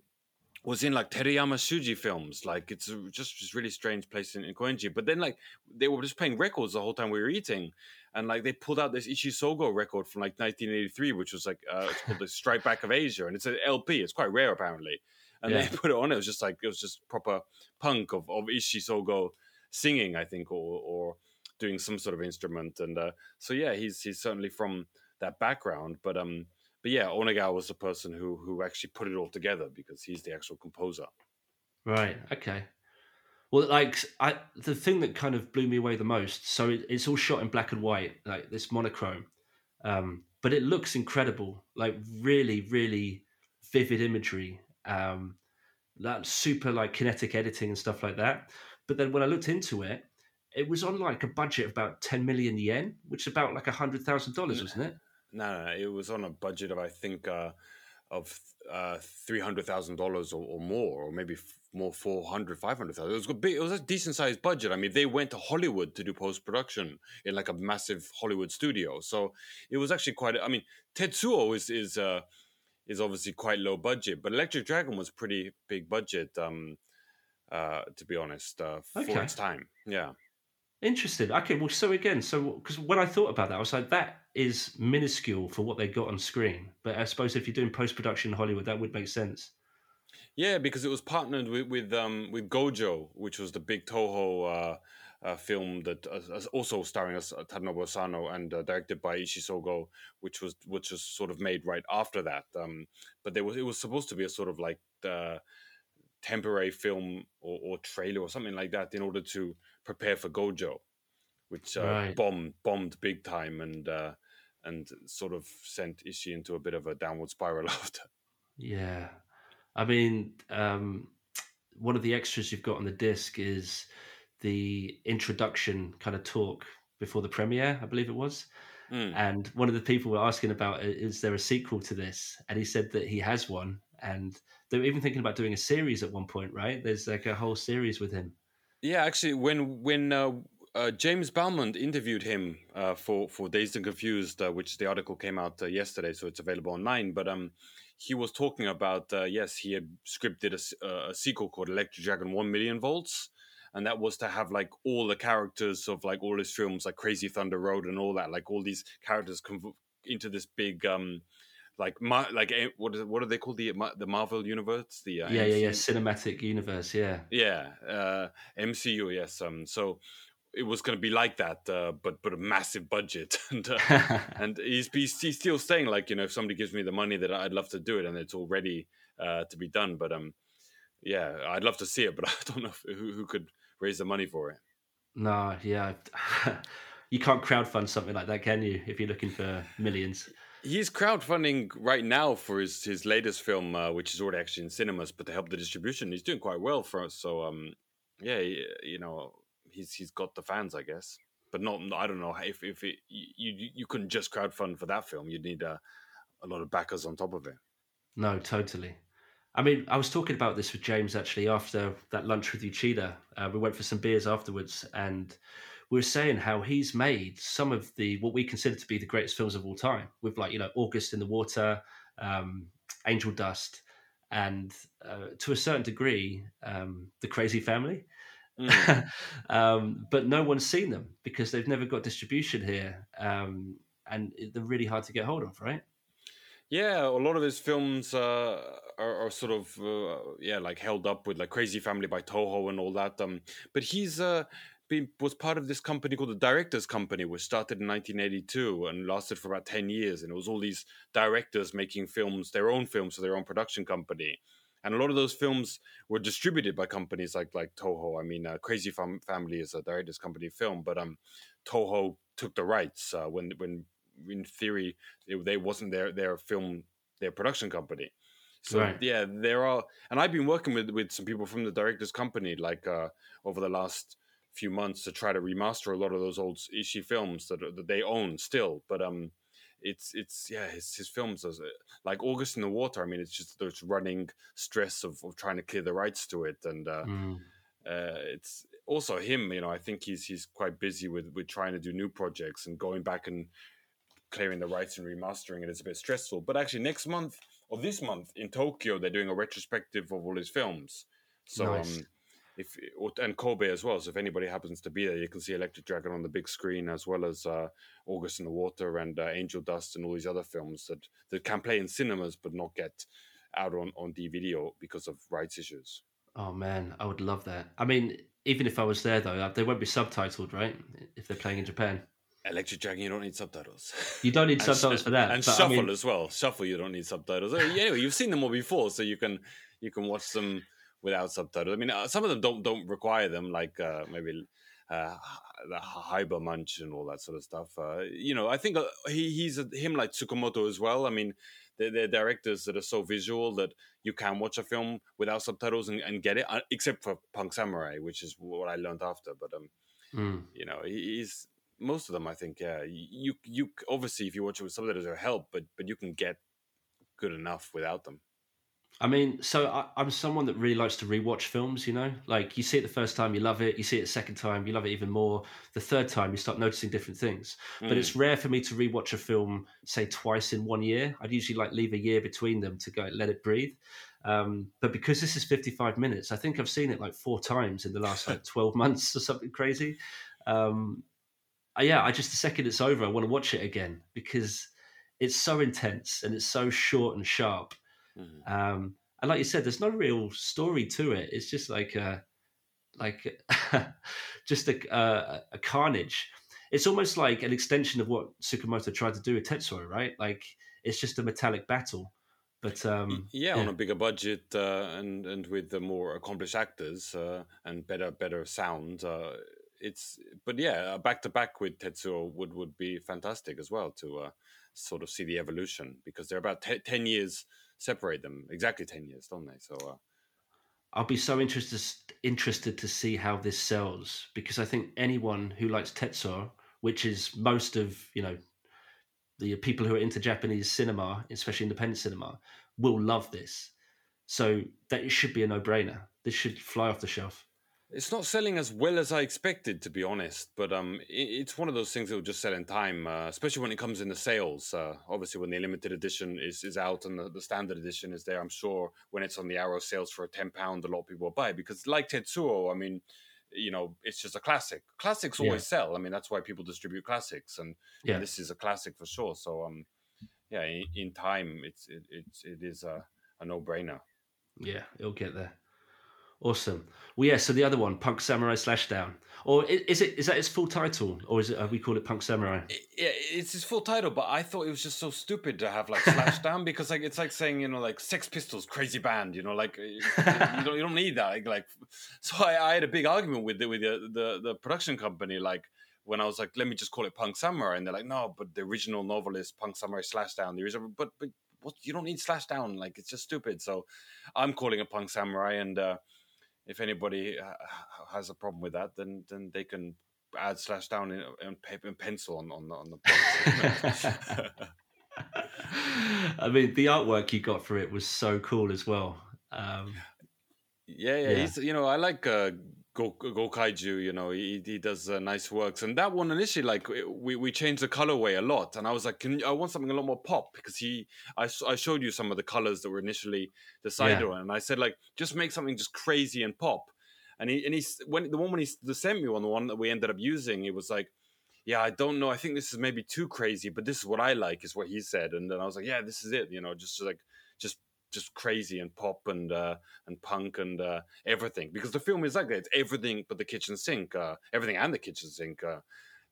was in like Terayama Shuji films. Like it's just this really strange place in, in Koenji. But then like they were just playing records the whole time we were eating, and like they pulled out this Ishii Sogo record from like 1983, which was like uh, it's called the Strike Back of Asia, and it's an LP. It's quite rare apparently. And Yeah. they put it on. It was just like it was just proper punk of of Ishii Sogo singing, I think, or or doing some sort of instrument. And uh, so yeah, he's he's certainly from that background. But um, but yeah, Onogawa was the person who who actually put it all together because he's the actual composer. Right. Okay. Well, like I, the thing that kind of blew me away the most. So it, it's all shot in black and white, like this monochrome, um, but it looks incredible. Like really, really vivid imagery. Um, that super like kinetic editing and stuff like that. But then when I looked into it, it was on like a budget of about ten million yen, which is about like a hundred thousand dollars, wasn't it? No, no, no, it was on a budget of I think uh, of uh, three hundred thousand dollars or more, or maybe f- more 400, 500,000. It was a big, it was a decent sized budget. I mean, they went to Hollywood to do post production in like a massive Hollywood studio, so it was actually quite. I mean, Tetsuo is is uh, is obviously quite low budget, but Electric Dragon was pretty big budget. Um, uh, to be honest, uh, for Okay. its time, yeah. Interesting. Okay, well, so again, so because when I thought about that, I was like, that is minuscule for what they got on screen. But I suppose if you're doing post production in Hollywood, that would make sense. Yeah, because it was partnered with with um with Gojoe, which was the big Toho uh, uh, film that uh, uh, also starring as uh, Tadanobu Asano and uh, directed by Ishii Sogo, which was which was sort of made right after that. Um, but there was it was supposed to be a sort of like the temporary film or, or trailer or something like that in order to prepare for Gojoe, which uh, Right. bombed bombed big time and uh, and sort of sent Ishii into a bit of a downward spiral after. Yeah. I mean, um, one of the extras you've got on the disc is the introduction kind of talk before the premiere, I believe it was. Mm. And one of the people were asking about is there a sequel to this? And he said that he has one, and they were even thinking about doing a series at one point, right? There's like a whole series with him. Yeah, actually, when when uh, uh, James Balmont interviewed him uh, for for Dazed and Confused, uh, which the article came out uh, yesterday, so it's available online. But um, he was talking about uh, yes, he had scripted a, a, sequel called Electric Dragon One Million Volts, and that was to have like all the characters of like all his films, like Crazy Thunder Road and all that, like all these characters conv- into this big um like Mar- like eh, what is what are they called? The the Marvel universe? The uh, yeah yeah yeah cinematic universe yeah. Yeah uh, MCU yes um so it was going to be like that uh, but but a massive budget. And uh, and he's, he's, still saying like you know if somebody gives me the money that I'd love to do it and it's all ready uh, to be done but um yeah I'd love to see it but I don't know if, who who could raise the money for it. No yeah you can't crowdfund something like that can you if you're looking for millions He's crowdfunding right now for his his latest film, uh, which is already actually in cinemas, but to help the distribution, he's doing quite well for us. So, um, yeah, you know, he's he's got the fans, I guess, but not. I don't know if if it, you you couldn't just crowdfund for that film. You'd need a, a lot of backers on top of it. No, totally. I mean, I was talking about this with James actually after that lunch with Uchida. Uh, we went for some beers afterwards, and we were saying how he's made some of the what we consider to be the greatest films of all time, with like you know August in the Water, um, Angel Dust, and uh, to a certain degree, um, The Crazy Family. Mm. um, but no one's seen them because they've never got distribution here, um, and they're really hard to get hold of, right? Yeah, a lot of his films uh, are, are, sort of uh, yeah, like held up with like Crazy Family by Toho and all that. Um, but he's uh, been was part of this company called the Directors Company, which started in 1982 and lasted for about 10 years. And it was all these directors making films, their own films for their own production company. And a lot of those films were distributed by companies like like Toho. I mean, uh, Crazy Fam- Family is a directors company film, but um, Toho took the rights uh, when when in theory it, they wasn't their their film their production company. So right. yeah, there are, and I've been working with with some people from the directors company like uh, over the last few months to try to remaster a lot of those old Ishii films that, that they own still. But um, it's it's yeah, his his films are, like August in the Water. I mean, it's just there's running stress of, of trying to clear the rights to it, and uh, mm. uh, it's also him. You know, I think he's he's quite busy with with trying to do new projects and going back and clearing the rights and remastering it is a bit stressful. But actually, next month or this month in Tokyo, they're doing a retrospective of all his films. So nice. um, if and Kobe as well. So if anybody happens to be there, you can see Electric Dragon on the big screen as well as uh, August in the Water and uh, Angel Dust and all these other films that that can play in cinemas but not get out on on DVD or because of rights issues. Oh man, I would love that. I mean, even if I was there though, uh, they won't be subtitled, right? If they're playing in Japan. Electric Dragon, you don't need subtitles. You don't need subtitles for that. And Shuffle I mean... as well. Shuffle, you don't need subtitles. Anyway, you've seen them all before, so you can you can watch them without subtitles. I mean, uh, some of them don't don't require them, like uh, maybe uh, the Hyper Munch and all that sort of stuff. Uh, you know, I think uh, he he's a, him like Tsukamoto as well. I mean, they're, they're, directors that are so visual that you can watch a film without subtitles and, and get it, uh, except for Punk Samurai, which is what I learned after. But um, mm. you know, he's most of them. I think, yeah, you you obviously if you watch it with subtitles, will help, but but you can get good enough without them. I mean, so I, am someone that really likes to rewatch films. You know, like you see it the first time, you love it. You see it the second time, you love it even more. The third time, you start noticing different things. Mm. But it's mm. rare for me to rewatch a film, say twice in one year. I'd usually like leave a year between them to go let it breathe. Um, but because this is 55 minutes, I think I've seen it like four times in the last like 12 months or something crazy. Um, uh, yeah, I just the second it's over, I want to watch it again because it's so intense and it's so short and sharp Mm-hmm. Um, and like you said, there's no real story to it. It's just like a, like just a, a, a carnage. It's almost like an extension of what Tsukamoto tried to do with Tetsuo, right? Like it's just a metallic battle. But um, yeah, yeah, on a bigger budget uh, and and with the more accomplished actors uh, and better better sound, uh, it's but yeah, back to back with Tetsuo would would be fantastic as well to uh, sort of see the evolution because they're about t- ten years separate them exactly 10 years don't they so uh, I'll be so interested interested to see how this sells because I think anyone who likes Tetsuo, which is most of you know the people who are into Japanese cinema, especially independent cinema, will love this. So that it should be a no brainer. This should fly off the shelf. It's not selling as well as I expected, to be honest. But um, it, it's one of those things that will just sell in time, uh, especially when it comes in the sales. Uh, obviously, when the limited edition is, is out and the, the standard edition is there, I'm sure when it's on the Arrow sales for a ten pound, a lot of people will buy it because, like Tetsuo, I mean, you know, it's just a classic. Classics always yeah. sell. I mean, that's why people distribute classics, and, yeah. and this is a classic for sure. So um, yeah, in, in time, it's it, it's it is a, a no brainer. Yeah, it'll get there. Awesome. Well, yeah. So the other one, Punk Samurai Slashdown, or is it is that its full title, or is it uh, we call it Punk Samurai? Yeah, it's his full title, but I thought it was just so stupid to have like Slashdown because like it's like saying you know like Sex Pistols, crazy band, you know, like you don't you don't need that. Like, like so I, I had a big argument with the, with the, the the production company, like when I was like, let me just call it Punk Samurai, and they're like, no, but the original novel is Punk Samurai Slashdown. The original, but but what you don't need Slashdown, like it's just stupid. So I'm calling it Punk Samurai, and. uh if anybody has a problem with that, then then they can add slash down in, in paper and pencil on on, on the box. I mean, the artwork you got for it was so cool as well. Um, yeah, yeah, yeah, he's you know I like uh, Go go kaiju you know, he, he does uh, nice works. And that one initially, like we, we changed the colorway a lot, and I was like, can I want something a lot more pop because he, I, I showed you some of the colors that were initially decided yeah. on, and I said like, just make something just crazy and pop. And he and he's when the one when he sent me one the one that we ended up using, he was like, yeah, I don't know, I think this is maybe too crazy, but this is what I like, is what he said, and then I was like, yeah, this is it, you know, just like just just crazy and pop and uh, and punk and uh, everything because the film is like that. It's everything but the kitchen sink, uh, everything and the kitchen sink. Uh,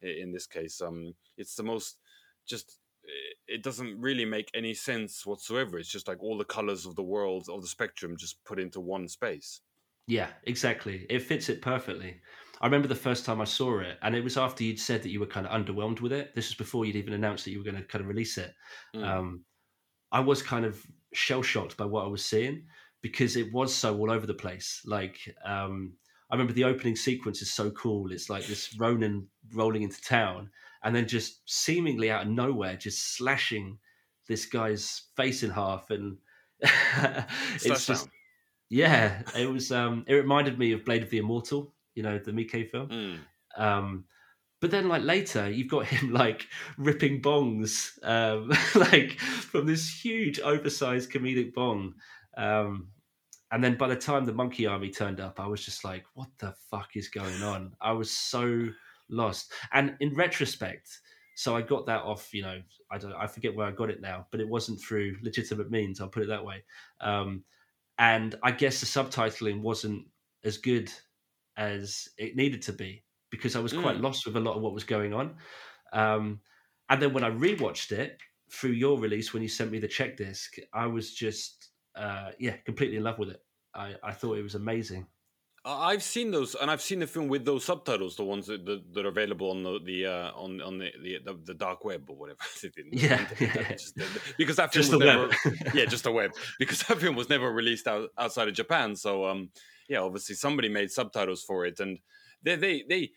in this case, um, it's the most just. It doesn't really make any sense whatsoever. It's just like all the colors of the world of the spectrum just put into one space. Yeah, exactly. It fits it perfectly. I remember the first time I saw it, and it was after you'd said that you were kind of underwhelmed with it. This was before you'd even announced that you were going to kind of release it. Mm. Um, I was kind of shell shocked by what I was seeing because it was so all over the place. Like, um, I remember the opening sequence is so cool. It's like this Ronin rolling into town and then just seemingly out of nowhere, just slashing this guy's face in half. And it's just, yeah, it was, um, it reminded me of Blade of the Immortal, you know, the Miike film. Mm. Um, but then, like later, you've got him like ripping bongs, um, like from this huge, oversized comedic bong. Um, and then by the time the monkey army turned up, I was just like, "What the fuck is going on?" I was so lost. And in retrospect, so I got that off. You know, I don't, I forget where I got it now, but it wasn't through legitimate means. I'll put it that way. Um, and I guess the subtitling wasn't as good as it needed to be because I was quite mm. lost with a lot of what was going on. Um, and then when I rewatched it through your release, when you sent me the check disc, I was just uh, yeah, completely in love with it. I, I thought it was amazing. I've seen those, and I've seen the film with those subtitles, the ones that, that, that are available on the, the uh, on on the, the, the dark web or whatever. yeah, yeah. Just, because that film just was never, yeah, just a web. Because that film was never released out, outside of Japan. So um, yeah, obviously somebody made subtitles for it, and they they they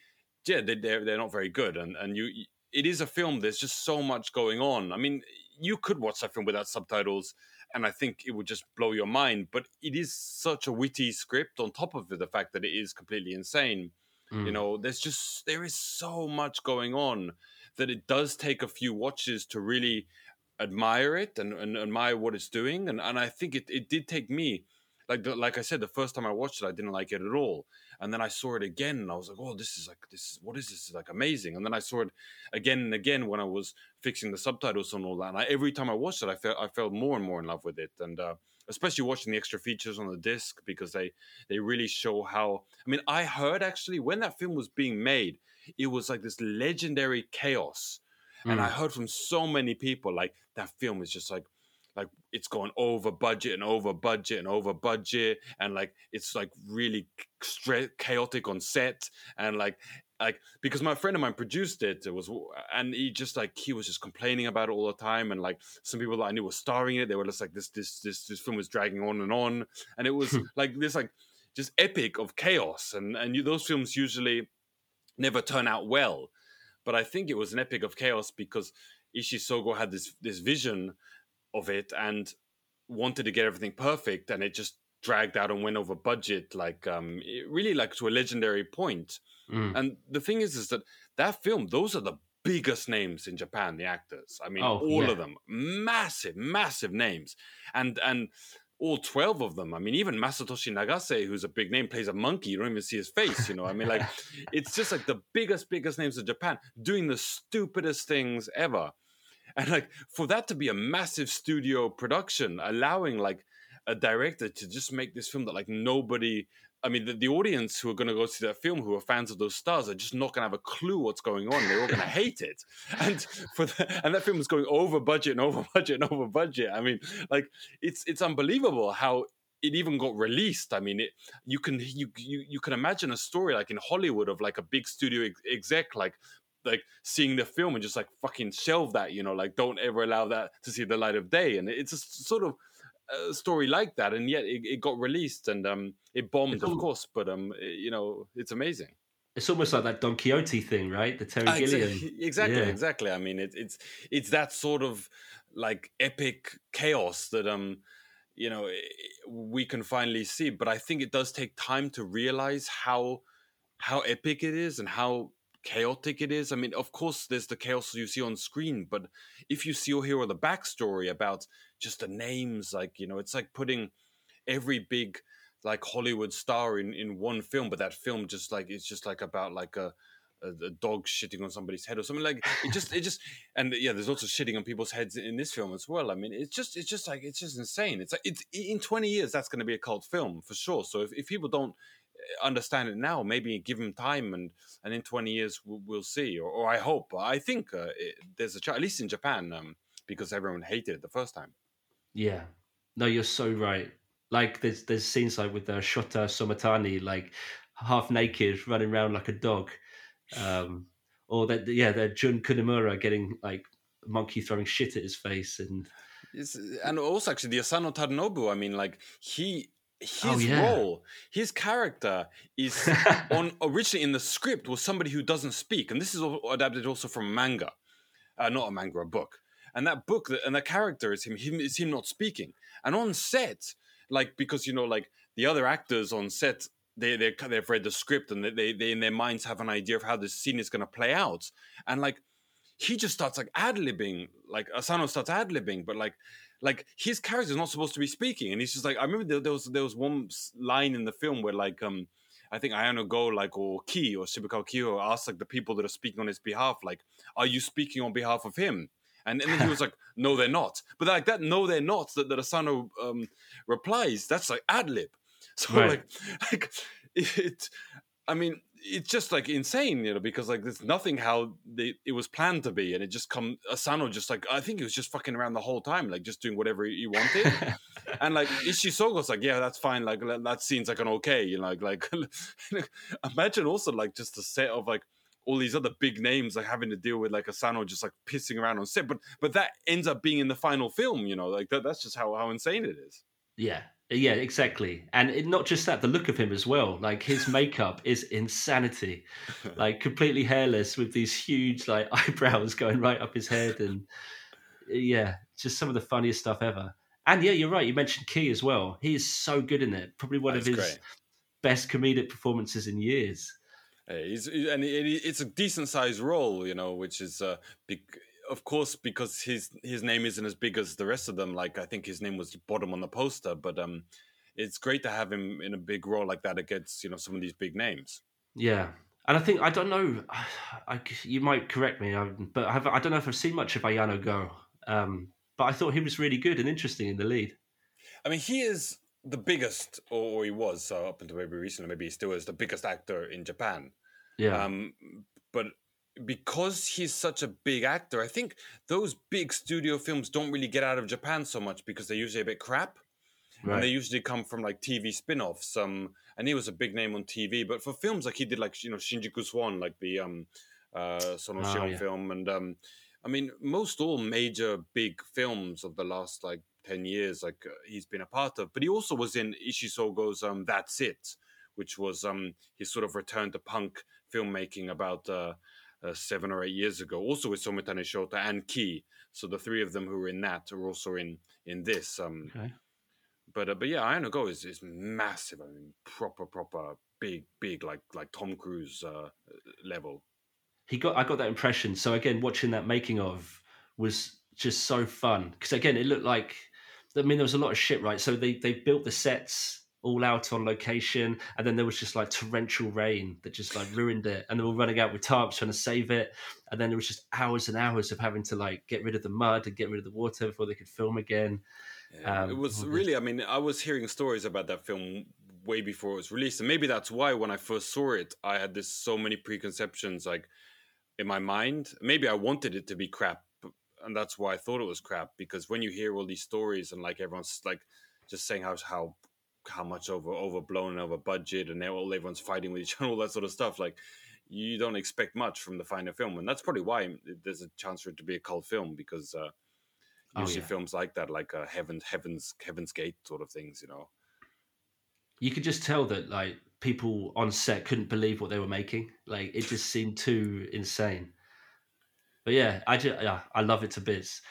yeah they, they're they're not very good, and and you it is a film. There's just so much going on. I mean, you could watch that film without subtitles, and I think it would just blow your mind. But it is such a witty script on top of it, the fact that it is completely insane. Mm. You know, there's just there is so much going on that it does take a few watches to really admire it and, and admire what it's doing. And and I think it, it did take me like the, like I said, the first time I watched it, I didn't like it at all and then I saw it again, and I was like, "Oh, this is like this. is What is this? It's like amazing!" And then I saw it again and again when I was fixing the subtitles and all that. And I, every time I watched it, I felt I felt more and more in love with it, and uh, especially watching the extra features on the disc because they they really show how. I mean, I heard actually when that film was being made, it was like this legendary chaos, mm. and I mm. heard from so many people like that film is just like like it's going over budget and over budget and over budget and like it's like really stra- chaotic on set and like like because my friend of mine produced it it was and he just like he was just complaining about it all the time and like some people that i knew were starring in it they were just like this this this this film was dragging on and on and it was hmm. like this like just epic of chaos, and and you, those films usually never turn out well. But I think it was an epic of chaos because Ishii Sogo had this this vision of it and wanted to get everything perfect, and it just dragged out and went over budget, like um, really like to a legendary point. Mm. And the thing is, is that that film, those are the biggest names in Japan, the actors. I mean, oh, all yeah. of them, massive, massive names, and and all 12 of them. I mean, even Masatoshi Nagase, who's a big name, plays a monkey. You don't even see his face, you know? I mean, like, it's just like the biggest, biggest names of Japan doing the stupidest things ever. And like, for that to be a massive studio production, allowing like a director to just make this film that like nobody I mean, the, the, audience who are going to go see that film, who are fans of those stars, are just not going to have a clue what's going on. They're all going to hate it, and for the, and that film is going over budget and over budget and over budget. I mean, like it's it's unbelievable how it even got released. I mean, it you can you you you can imagine a story like in Hollywood of like a big studio exec like like seeing the film and just like fucking shelve that, you know, like don't ever allow that to see the light of day. And it's a sort of a story like that, and yet it, it got released and um, it bombed, of course. But um, it, you know, it's amazing. It's almost like that Don Quixote thing, right? The Terry uh, Gilliam. Exactly, yeah. exactly. I mean, it, it's it's that sort of like epic chaos that um, you know, we can finally see. But I think it does take time to realize how how epic it is and how chaotic it is. I mean, of course, there's the chaos you see on screen, but if you see or hear the backstory about just the names, like you know, it's like putting every big like Hollywood star in in one film, but that film just like it's just like about like a a, a, dog shitting on somebody's head or something like it just it just and yeah there's also shitting on people's heads in this film as well. I mean it's just it's just like it's just insane. It's like it's in 20 years that's going to be a cult film for sure. So if, if people don't understand it now. Maybe give him time, and and in twenty years we'll, we'll see, or, or, I hope. I think uh, it, there's a chance, at least in Japan, um, because everyone hated it the first time. Yeah, no, you're so right. Like there's there's scenes like with the uh, Shota Sometani, like half naked, running around like a dog, um, or that yeah, the Jun Kunimura getting like monkey throwing shit at his face and. It's, and also actually the Asano Tadanobu, I mean, like he his oh, yeah. role, his character is on originally in the script was somebody who doesn't speak, and this is adapted also from manga, uh, not a manga, a book. And that book, and the character is him, him is him not speaking. And on set, like because you know, like the other actors on set, they they they've read the script and they they in their minds have an idea of how the scene is going to play out, and like he just starts like ad libbing, like Asano starts ad libbing, but like like his character is not supposed to be speaking, and he's just like I remember there, there, was there was one line in the film where like um I think Ayano Go like or Ki or Shibukawa Kiyo asked like the people that are speaking on his behalf like are you speaking on behalf of him? And, and then he was like no they're not. But like that no they're not that, that Asano um replies that's like ad lib so right. like like it I mean it's just like insane, you know, because like there's nothing how they, it was planned to be, and it just come Asano just like I think he was just fucking around the whole time, like just doing whatever he wanted, and like Ishii Sogo's like, yeah, that's fine, like that seems like an okay, you know, like like imagine also like just the set of like all these other big names like having to deal with like Asano just like pissing around on set, but but that ends up being in the final film, you know, like that, that's just how how insane it is. Yeah, yeah, exactly. And it, not just that, the look of him as well. Like his makeup is insanity. Like completely hairless with these huge like eyebrows going right up his head and yeah, just some of the funniest stuff ever. And yeah, you're right. You mentioned Key as well. He is so good in it. Probably one That's of his great. best comedic performances in years. He's, and it's a decent sized role, you know, which is uh, of course, because his his name isn't as big as the rest of them. Like I think his name was bottom on the poster, but um, it's great to have him in a big role like that against you know some of these big names. Yeah, and I think I don't know. I, you might correct me, um, but I, have, I don't know if I've seen much of Ayano Go. Um, but I thought he was really good and interesting in the lead. I mean, he is the biggest, or, he was uh, up until maybe recently. Maybe he still is the biggest actor in Japan. Yeah. Um, but because he's such a big actor, I think those big studio films don't really get out of Japan so much because they're usually a bit crap. Right. And they usually come from like TV spin-offs. Um, and he was a big name on TV, but for films like he did, like you know Shinjuku Swan, like the um, uh, Sono oh, yeah. film, and um, I mean most all major big films of the last like 10 years like uh, he's been a part of but he also was in Ishii Sogo's um that's it which was um his sort of return to punk filmmaking about uh, uh, seven or eight years ago also with Sometani Shota and key so the three of them who were in that are also in in this um Okay. but uh, but yeah Ayano Go is, is massive i mean proper proper big big like like tom cruise uh level he got I got that impression. So again, watching that making of was just so fun because again, it looked like I mean there was a lot of shit, right? So they they built the sets all out on location, and then there was just like torrential rain that just like ruined it, and they were running out with tarps trying to save it, and then there was just hours and hours of having to like get rid of the mud and get rid of the water before they could film again. Yeah, Um, it was really. I mean, I was hearing stories about that film way before it was released, and maybe that's why when I first saw it, I had this so many preconceptions, like in my mind. Maybe I wanted it to be crap, and that's why I thought it was crap. Because when you hear all these stories and like everyone's like just saying how how how much over overblown and over budget, and now all everyone's fighting with each other, all that sort of stuff, like. You don't expect much from the final film, and that's probably why there's a chance for it to be a cult film because uh, Oh, usually yeah. films like that, like uh, Heaven, Heaven's, Heaven's Gate sort of things, you know. you could just tell that like people on set couldn't believe what they were making. Like it just seemed too insane. But yeah, I just, yeah, I love it to bits.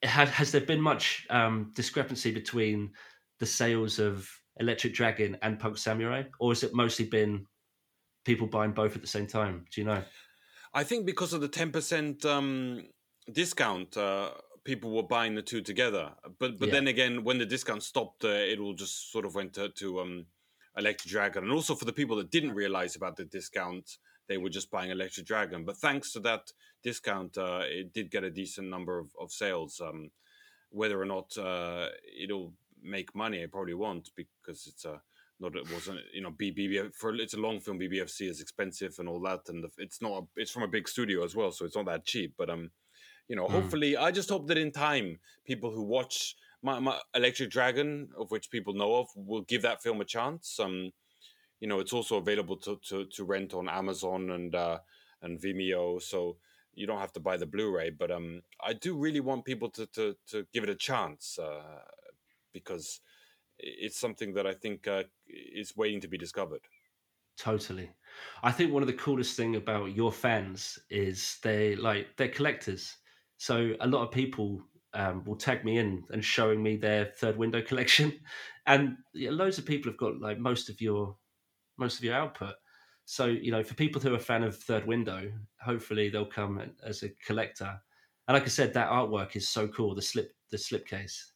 It had, has there been much um, discrepancy between the sales of Electric Dragon and Punk Samurai, or has it mostly been people buying both at the same time? Do you know? I think because of the ten percent um, discount, uh, people were buying the two together. But but Yeah. then again, when the discount stopped, uh, it all just sort of went to, to um, Electric Dragon. And also for the people that didn't realize about the discount, they were just buying Electric Dragon. But thanks to that discount, uh, it did get a decent number of, of sales. Um, whether or not uh, it'll make money, I probably won't because it's a not it wasn't you know BBF for it's a long film. BBFC is expensive and all that, and the, it's not a, it's from a big studio as well, so it's not that cheap. But um, you know, Mm. hopefully, I just hope that in time, people who watch my, my Electric Dragon, of which people know of, will give that film a chance. Um, you know, it's also available to to, to rent on Amazon and uh, and Vimeo, so you don't have to buy the Blu-ray. But um, I do really want people to to to give it a chance uh, because it's something that I think uh, is waiting to be discovered. Totally. I think one of the coolest thing about your fans is they like they're collectors. So a lot of people um, will tag me in and showing me their third window collection, and loads of people have got like most of your most of your output. So you know, for people who are a fan of Third Window, hopefully they'll come as a collector. And like I said, that artwork is so cool. The slip, the slipcase.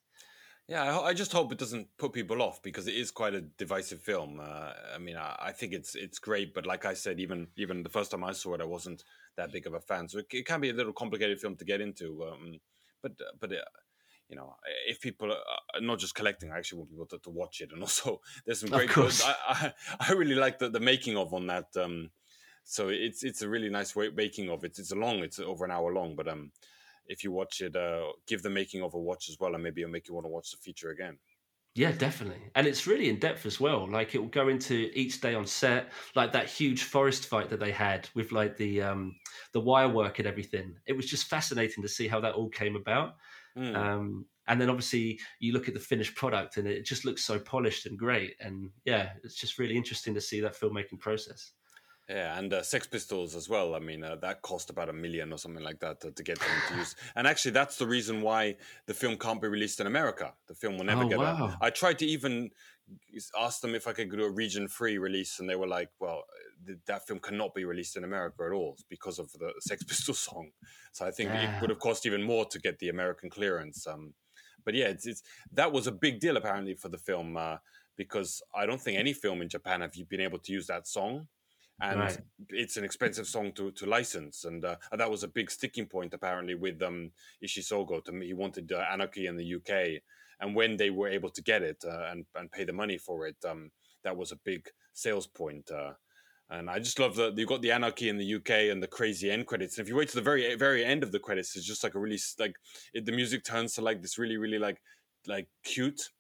Yeah, I, I just hope it doesn't put people off because it is quite a divisive film. Uh, I mean, I, I think it's it's great, but like I said, even even the first time I saw it, I wasn't that big of a fan, so it, it can be a little complicated film to get into. Um, but but uh, you know, if people are not just collecting, I actually want people to, to watch it, and also there's some great. I, I I really like the, the making of on that. Um, so it's it's a really nice way, making of it. It's a long, it's over an hour long, but um, if you watch it, uh, give the making of a watch as well, and maybe it'll make you want to watch the feature again. Yeah, definitely. And it's really in depth as well. Like it will go into each day on set, like that huge forest fight that they had with like the um the wire work and everything. It was just fascinating to see how that all came about. Mm. Um and then obviously you look at the finished product and it just looks so polished and great. And yeah, it's just really interesting to see that filmmaking process. Yeah, and uh, Sex Pistols as well. I mean, uh, that cost about a million or something like that to, to get them to use. And actually, that's the reason why the film can't be released in America. The film will never Oh, get wow. I tried to even ask them if I could do a region free release, and they were like, well, th- that film cannot be released in America at all because of the Sex Pistols song. So I think Yeah. it would have cost even more to get the American clearance. Um, but yeah, it's, it's that was a big deal apparently for the film uh, because I don't think any film in Japan have you been able to use that song and Right. it's an expensive song to, to license, and, uh, and that was a big sticking point apparently with um, Ishii Sogo. To me, he wanted uh, Anarchy in the UK, and when they were able to get it uh, and and pay the money for it, um, that was a big sales point. Uh, and I just love that you got the Anarchy in the UK and the crazy end credits. And if you wait to the very very end of the credits, it's just like a really like it, the music turns to like this really really like like cute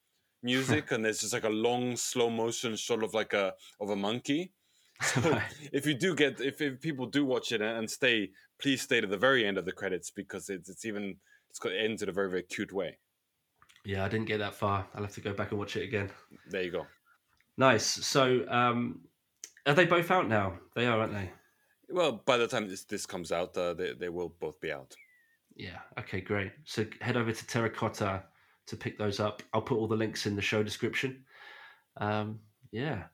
music, and there's just like a long slow motion shot of like a of a monkey. So if you do get if, if people do watch it and stay, please stay to the very end of the credits because it's it's even it's got it ends in a very very cute way. Yeah, I didn't get that far. I'll have to go back and watch it again. There you go. Nice. So, um, are they both out now? They are, aren't they? Well, by the time this this comes out, uh, they they will both be out. Yeah. Okay, great. So head over to Terracotta to pick those up. I'll put all the links in the show description. Um, yeah.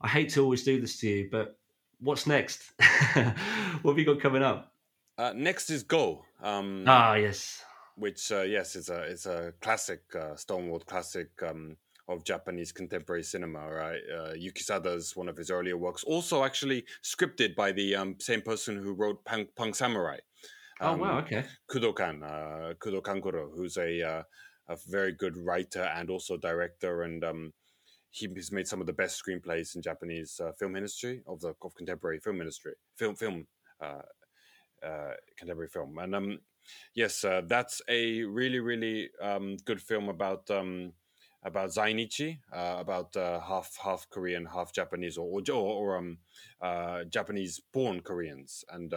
I hate to always do this to you, but what's next? what have you got coming up? Uh, next is Go. Um, Ah, yes. which uh, yes, it's a it's a classic, uh, stonewall classic um, of Japanese contemporary cinema. Right, uh, Yukisada's one of his earlier works, also actually scripted by the um, same person who wrote Punk, Punk Samurai. Oh, Um, wow. Okay. Kudokan, uh, Kudo Kankuro, who's a uh, a very good writer and also director, and um, he has made some of the best screenplays in Japanese uh, film industry of the of contemporary film industry, film film uh, uh, contemporary film, and um, yes, uh, that's a really really um, good film about. Um, about Zainichi, uh, about uh, half half Korean, half Japanese, or or, or um, Japanese born Koreans, and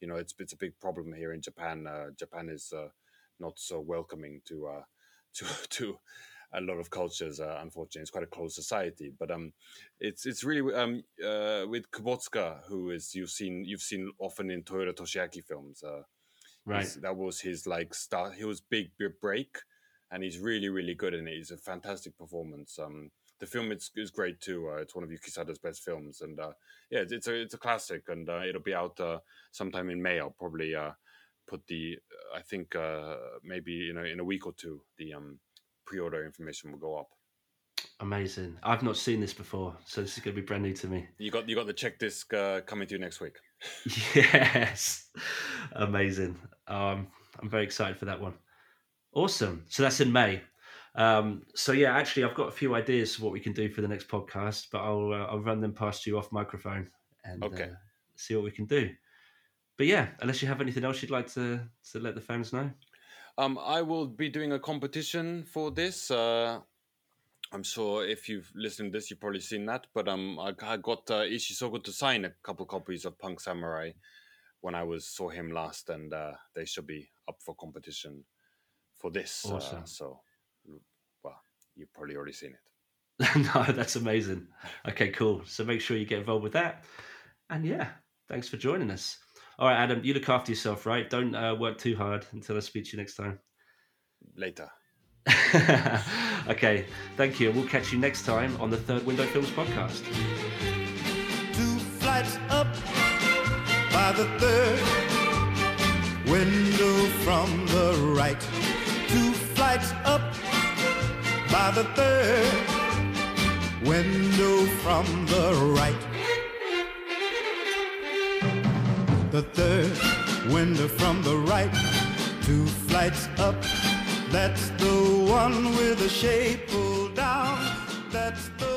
you know it's it's a big problem here in Japan. Japan is not so welcoming to uh, to to a lot of cultures. Uh, unfortunately, it's quite a closed society. But um, it's it's really um uh, with Kubozuka, who is you've seen you've seen often in Toyota Toshiaki films. Uh, Right. that was his like start. He was big big break, and he's really really good in it. He's a fantastic performance. Um, the film is, is great too. Uh, it's one of Yukisada's best films, and uh, yeah, it's, it's a it's a classic, and uh, it'll be out uh, sometime in May. I'll probably uh, put the I think uh, maybe you know in a week or two the um, pre-order information will go up. Amazing. I've not seen this before, so this is going to be brand new to me. You got you got the check disc uh, coming to you next week. Yes. Amazing. Um, I'm very excited for that one. Awesome. So that's in May. Um, so yeah, actually, I've got a few ideas for what we can do for the next podcast, but I'll uh, I'll run them past you off microphone and Okay. uh, see what we can do. But yeah, unless you have anything else you'd like to to let the fans know. Um, I will be doing a competition for this. Uh, I'm sure if you've listened to this, you've probably seen that. But um, I, I got uh, Ishii Sogo to sign a couple copies of Punk Samurai when I was saw him last, and uh, they should be up for competition for this. Uh, so, well, you've probably already seen it. no, that's amazing. Okay, cool. So make sure you get involved with that. And yeah, thanks for joining us. All right, Adam, you look after yourself, right? Don't uh, work too hard until I speak to you next time. Later. okay, thank you. We'll catch you next time on the Third Window Films podcast. two flights up by the third window from the right two flights up by the third window from the right the third window from the right, two flights up. That's the one with the shape pulled down. That's the